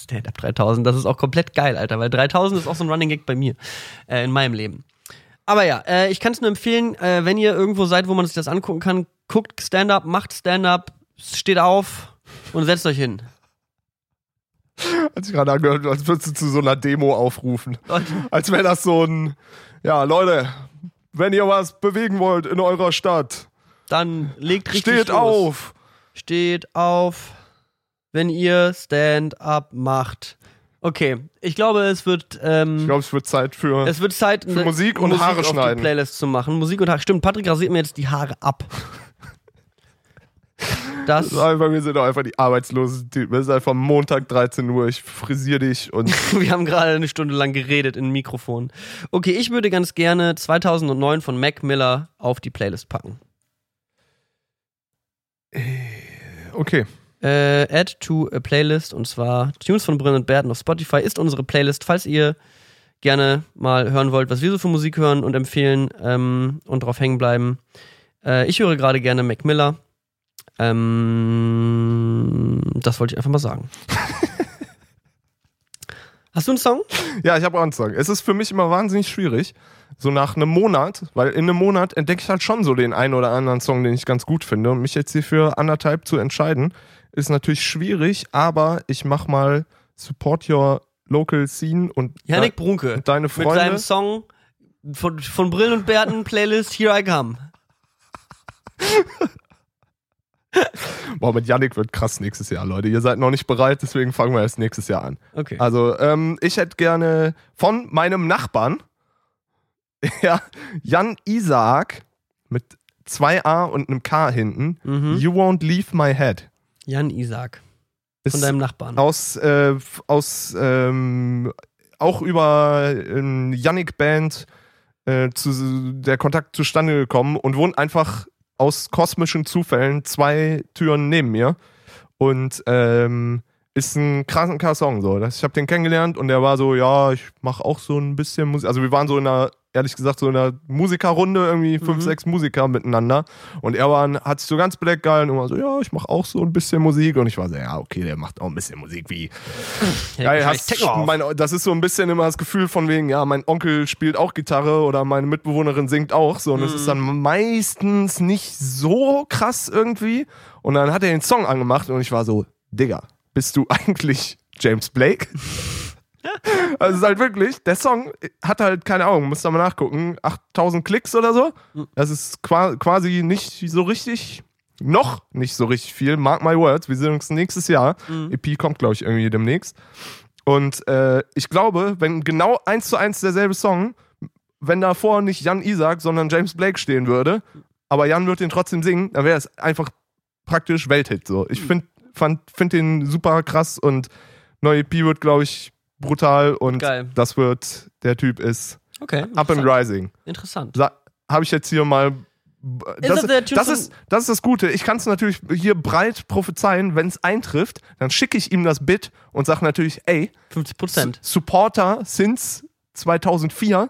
[SPEAKER 1] Stand Up 3000, das ist auch komplett geil, Alter, weil 3000 ist auch so ein Running Gag bei mir äh, in meinem Leben. Aber ja, äh, ich kann es nur empfehlen, äh, wenn ihr irgendwo seid, wo man sich das angucken kann, guckt Stand Up, macht Stand Up, steht auf und setzt euch hin.
[SPEAKER 2] Hat sich gerade angehört, als würdest du zu so einer Demo aufrufen. Als wäre das so ein, ja, Leute, wenn ihr was bewegen wollt in eurer Stadt,
[SPEAKER 1] Dann legt richtig
[SPEAKER 2] steht
[SPEAKER 1] los.
[SPEAKER 2] auf.
[SPEAKER 1] Steht auf, wenn ihr Stand-up macht. Okay, ich glaube, es wird, ähm,
[SPEAKER 2] Ich glaube, es wird Zeit für.
[SPEAKER 1] es wird Zeit,
[SPEAKER 2] für Musik und Haare
[SPEAKER 1] auf
[SPEAKER 2] schneiden.
[SPEAKER 1] Die Playlist zu machen. Musik und Haare. Stimmt, Patrick rasiert mir jetzt die Haare ab. Das,
[SPEAKER 2] Bei mir sind doch einfach die arbeitslosen Typen. Es ist einfach Montag 13 Uhr, ich frisiere dich und
[SPEAKER 1] wir haben gerade eine Stunde lang geredet in Mikrofon. Okay, ich würde ganz gerne 2009 von Mac Miller auf die Playlist packen.
[SPEAKER 2] okay.
[SPEAKER 1] Äh, add to a Playlist und zwar Tunes von Brünn und Berten auf Spotify ist unsere Playlist. Falls ihr gerne mal hören wollt, was wir so für Musik hören und empfehlen ähm, und drauf hängen bleiben. Äh, ich höre gerade gerne Mac Miller. Ähm, das wollte ich einfach mal sagen. Hast du einen Song?
[SPEAKER 2] Ja, ich habe auch einen Song. Es ist für mich immer wahnsinnig schwierig, so nach einem Monat, weil in einem Monat entdecke ich halt schon so den einen oder anderen Song, den ich ganz gut finde. Und mich jetzt hier für anderthalb zu entscheiden, ist natürlich schwierig, aber ich mach mal Support Your Local Scene und
[SPEAKER 1] Janik Brunke.
[SPEAKER 2] deine
[SPEAKER 1] Mit
[SPEAKER 2] Freunde.
[SPEAKER 1] seinem Song von, von Brillen und Bärten Playlist Here I Come.
[SPEAKER 2] Boah, mit Yannick wird krass nächstes Jahr, Leute. Ihr seid noch nicht bereit, deswegen fangen wir erst nächstes Jahr an.
[SPEAKER 1] Okay.
[SPEAKER 2] Also, ähm, ich hätte gerne von meinem Nachbarn, ja, Jan Isaak mit zwei A und einem K hinten,
[SPEAKER 1] Mhm.
[SPEAKER 2] You Won't Leave My Head.
[SPEAKER 1] Jan Isaac.
[SPEAKER 2] Ist
[SPEAKER 1] Von deinem Nachbarn.
[SPEAKER 2] aus, äh, aus ähm, auch über ähm, Yannick-Band äh, zu, der Kontakt zustande gekommen und wohnt einfach aus kosmischen Zufällen zwei Türen neben mir. Und ähm, ist ein kranker Song so. Das- Ich habe den kennengelernt und der war so, ja, ich mache auch so ein bisschen Musik. Also wir waren so in einer, ehrlich gesagt, so in einer Musikerrunde, irgendwie fünf,
[SPEAKER 1] Mhm.
[SPEAKER 2] sechs Musiker miteinander. Und er war, hat sich so ganz bedeckt gehalten und war so, ja, ich mache auch so ein bisschen Musik. Und ich war so, ja, okay, der macht auch ein bisschen Musik wie. Ja,
[SPEAKER 1] Ja,
[SPEAKER 2] hast, mein, das ist so ein bisschen immer das Gefühl von wegen, ja, mein Onkel spielt auch Gitarre oder meine Mitbewohnerin singt auch so. Und es ist dann meistens nicht so krass irgendwie. Und dann hat er den Song angemacht und ich war so, Digga, bist du eigentlich James Blake? also es ist halt wirklich, der Song hat halt, keine Ahnung, müsst ihr mal nachgucken, 8000 Klicks oder so. Das ist qua quasi nicht so richtig, noch nicht so richtig viel. Mark my words, wir sehen uns nächstes Jahr. EP kommt, glaube ich, irgendwie demnächst. Und äh, ich glaube, wenn genau eins zu eins derselbe Song, wenn davor nicht Jan Isaac, sondern James Blake stehen würde, aber Jan wird den trotzdem singen, dann wäre es einfach praktisch Welthit. So. Ich finde find den super krass und neue EP wird, glaube ich, brutal und
[SPEAKER 1] Geil.
[SPEAKER 2] das wird, der Typ ist
[SPEAKER 1] Okay.
[SPEAKER 2] up and rising.
[SPEAKER 1] Interessant.
[SPEAKER 2] Habe ich jetzt hier mal. Das,
[SPEAKER 1] Typ
[SPEAKER 2] das, ist, das ist das Gute. Ich kann es natürlich hier breit prophezeien, wenn es eintrifft, dann schicke ich ihm das Bit und sage natürlich, ey,
[SPEAKER 1] 50 Prozent.
[SPEAKER 2] Supporter since 2004.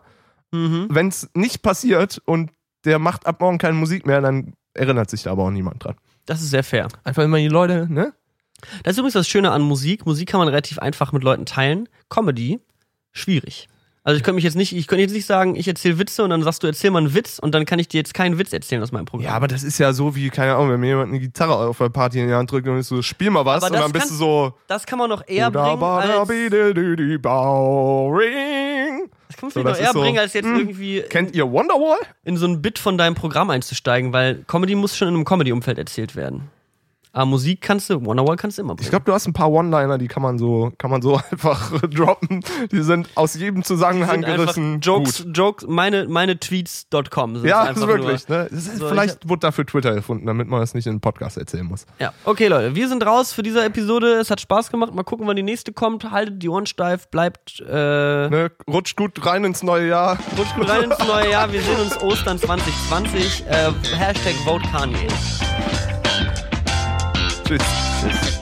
[SPEAKER 1] Mhm.
[SPEAKER 2] Wenn es nicht passiert und der macht ab morgen keine Musik mehr, dann erinnert sich da aber auch niemand dran.
[SPEAKER 1] Das ist sehr fair.
[SPEAKER 2] Einfach immer die Leute, ne?
[SPEAKER 1] Das ist übrigens das Schöne an Musik. Musik kann man relativ einfach mit Leuten teilen. Comedy, schwierig. Also ich könnte mich jetzt nicht, ich könnte jetzt nicht sagen, ich erzähle Witze und dann sagst du, erzähl mal einen Witz und dann kann ich dir jetzt keinen Witz erzählen aus meinem Programm.
[SPEAKER 2] Ja, aber das ist ja so wie, keine Ahnung, wenn mir jemand eine Gitarre auf der Party in die Hand drückt und ist so, spiel mal was
[SPEAKER 1] Aber
[SPEAKER 2] und dann bist
[SPEAKER 1] kann-
[SPEAKER 2] du so.
[SPEAKER 1] das kann man noch eher bringen als, das kann man
[SPEAKER 2] So,
[SPEAKER 1] vielleicht noch eher
[SPEAKER 2] so,
[SPEAKER 1] bringen, als jetzt
[SPEAKER 2] hm,
[SPEAKER 1] irgendwie
[SPEAKER 2] Kennt ihr Wonderwall?
[SPEAKER 1] in so ein Bit von deinem Programm einzusteigen, weil Comedy muss schon in einem Comedy-Umfeld erzählt werden. Aber Musik kannst du, Wonderwall kannst du immer bringen.
[SPEAKER 2] Ich glaube, du hast ein paar One-Liner, die kann man so, kann man so einfach droppen. Die sind aus jedem Zusammenhang gerissen.
[SPEAKER 1] Jokes,
[SPEAKER 2] Gut.
[SPEAKER 1] Jokes, meine, meine Tweets.com. sind
[SPEAKER 2] Ja, das ist wirklich. Ne? Das ist,
[SPEAKER 1] So,
[SPEAKER 2] vielleicht wurde dafür Twitter erfunden, damit man das nicht in einem Podcast erzählen muss.
[SPEAKER 1] Ja, okay, Leute, wir sind raus für diese Episode. Es hat Spaß gemacht. Mal gucken, wann die nächste kommt. Haltet die Ohren steif, bleibt äh,
[SPEAKER 2] Ne? Rutscht gut rein ins neue Jahr.
[SPEAKER 1] rutscht gut rein ins neue Jahr. Wir sehen uns Ostern 2020. Äh, Hashtag Vote Kanye.
[SPEAKER 2] Tschüss.
[SPEAKER 1] Tschüss.